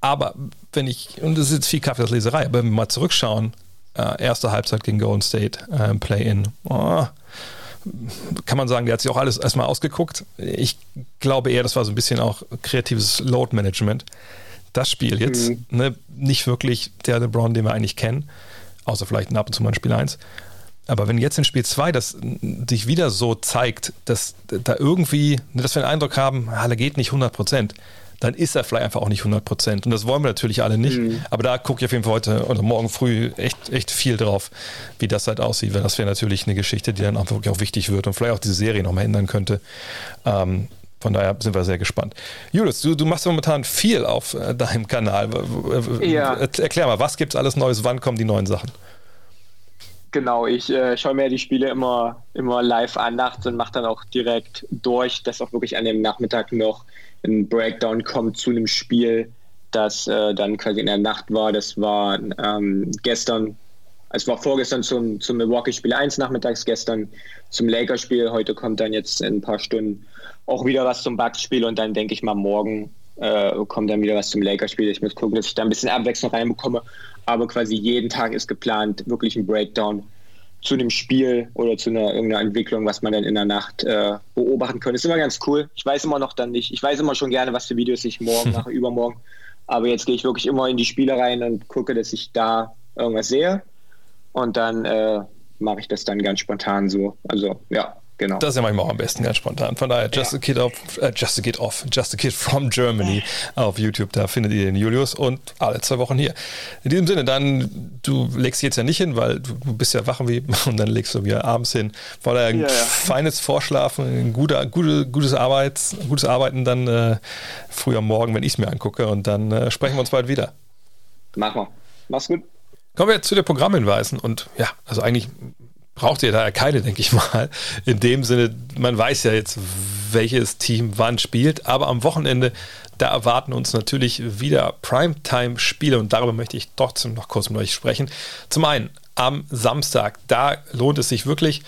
Aber wenn ich, und das ist jetzt viel Kaffeesleserei, aber wenn wir mal zurückschauen, äh, erste Halbzeit gegen Golden State, äh, Play-In, oh, kann man sagen, der hat sich auch alles erstmal ausgeguckt. Ich glaube eher, das war so ein bisschen auch kreatives Load-Management. Das Spiel jetzt, mhm. ne, nicht wirklich der LeBron, den wir eigentlich kennen, außer vielleicht ab und zu mal in Spiel 1 Aber wenn jetzt in Spiel 2 das sich wieder so zeigt, dass da irgendwie, dass wir den Eindruck haben, Halle geht nicht 100 Prozent, dann ist er vielleicht einfach auch nicht 100 Prozent. Und das wollen wir natürlich alle nicht. Mhm. Aber da gucke ich auf jeden Fall heute oder morgen früh echt, echt viel drauf, wie das halt aussieht. Weil das wäre natürlich eine Geschichte, die dann auch wirklich auch wichtig wird und vielleicht auch diese Serie nochmal ändern könnte. Ähm, von daher sind wir sehr gespannt. Julius, du, du machst momentan viel auf äh, deinem Kanal. Ja. Erklär mal, was gibt es alles Neues? Wann kommen die neuen Sachen? Genau, ich äh, schaue mir die Spiele immer, immer live an nachts und mache dann auch direkt durch, dass auch wirklich an dem Nachmittag noch ein Breakdown kommt zu einem Spiel, das äh, dann quasi in der Nacht war. Das war ähm, gestern, es war vorgestern zum, zum Milwaukee-Spiel 1 nachmittags, gestern zum Lakers-Spiel. Heute kommt dann jetzt in ein paar Stunden auch wieder was zum Bucks-Spiel und dann denke ich mal morgen äh, kommt dann wieder was zum Lakers-Spiel. Ich muss gucken, dass ich da ein bisschen Abwechslung reinbekomme. Aber quasi jeden Tag ist geplant, wirklich ein Breakdown zu einem Spiel oder zu einer irgendeiner Entwicklung, was man dann in der Nacht äh, beobachten kann. Ist immer ganz cool. Ich weiß immer noch dann nicht, ich weiß immer schon gerne, was für Videos ich morgen mache, übermorgen. Aber jetzt gehe ich wirklich immer in die Spiele rein und gucke, dass ich da irgendwas sehe. Und dann äh, mache ich das dann ganz spontan so. Also ja, Genau. Das ist ja manchmal auch am besten, ganz spontan. Von daher, Just, ja. a, Kid off, äh, Just a Kid Off, Just a Kid from Germany auf YouTube. Da findet ihr den Julius und alle zwei Wochen hier. In diesem Sinne, dann, du legst jetzt ja nicht hin, weil du bist ja wach wie und dann legst du wieder abends hin. Von daher, ein ja, ja. feines Vorschlafen, ein guter, gute, gutes, Arbeits, gutes Arbeiten dann äh, früh am Morgen, wenn ich es mir angucke. Und dann äh, sprechen wir uns bald wieder. Machen wir. Mach's gut. Kommen wir jetzt zu den Programmhinweisen. Und ja, also eigentlich braucht ihr da keine, denke ich mal. In dem Sinne, man weiß ja jetzt, welches Team wann spielt, aber am Wochenende, da erwarten uns natürlich wieder Primetime-Spiele und darüber möchte ich trotzdem noch kurz mit euch sprechen. Zum einen am Samstag, da lohnt es sich wirklich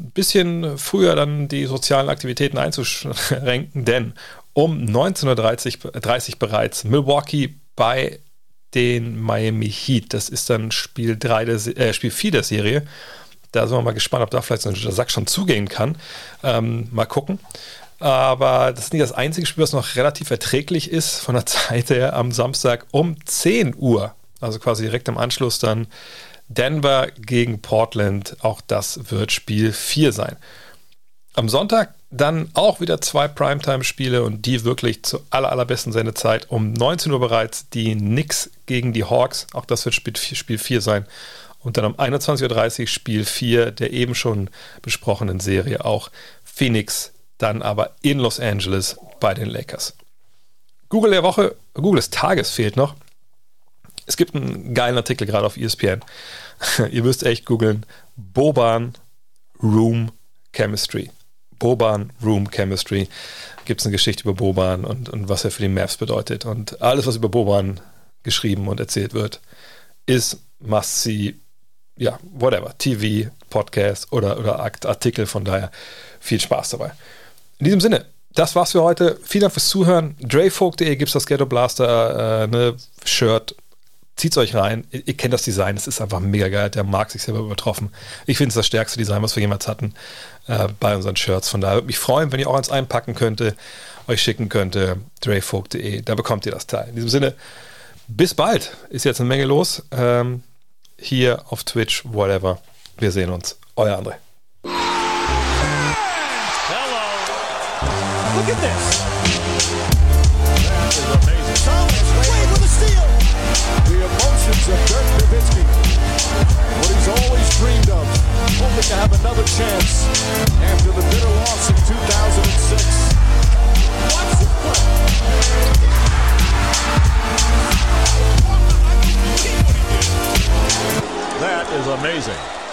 ein bisschen früher dann die sozialen Aktivitäten einzuschränken, denn um 19.30 Uhr bereits Milwaukee bei den Miami Heat. Das ist dann Spiel, 3 der, äh, Spiel 4 der Serie. Da sind wir mal gespannt, ob da vielleicht so ein Sack schon zugehen kann. Ähm, mal gucken. Aber das ist nicht das einzige Spiel, was noch relativ erträglich ist von der Zeit her am Samstag um 10 Uhr. Also quasi direkt im Anschluss dann Denver gegen Portland. Auch das wird Spiel 4 sein. Am Sonntag dann auch wieder zwei Primetime-Spiele und die wirklich zur aller, allerbesten Sendezeit. Um 19 Uhr bereits die Knicks gegen die Hawks. Auch das wird Spiel 4 sein. Und dann um 21.30 Uhr Spiel 4 der eben schon besprochenen Serie auch Phoenix, dann aber in Los Angeles bei den Lakers. Google der Woche, Google des Tages fehlt noch. Es gibt einen geilen Artikel gerade auf ESPN. Ihr müsst echt googeln. Boban Room Chemistry. Boban Room Chemistry. Gibt es eine Geschichte über Boban und, und was er für die Mavs bedeutet. Und alles, was über Boban geschrieben und erzählt wird, ist must-see ja, whatever, TV, Podcast oder, oder Artikel. Von daher viel Spaß dabei. In diesem Sinne, das war's für heute. Vielen Dank fürs Zuhören. DreFolk.de gibt es das Ghetto Blaster äh, ne, Shirt. Zieht's euch rein. Ihr, ihr, kennt das Design. Es ist einfach mega geil. Der mag sich selber übertroffen. Ich finde es das stärkste Design, was wir jemals hatten äh, bei unseren Shirts. Von daher würde mich freuen, wenn ihr auch eins einpacken könnte, euch schicken könnte. DreFolk.de. Da bekommt ihr das Teil. In diesem Sinne, bis bald. Ist jetzt eine Menge los. Ähm, hier auf Twitch, whatever. Wir sehen uns. Euer André. Hello. Look at this. That is amazing. Thomas Wade with a steal. The emotions of Dirk Nowitzki. What he's always dreamed of. Hoping to have another chance after the bitter loss in 2006. Watch this play. That is amazing.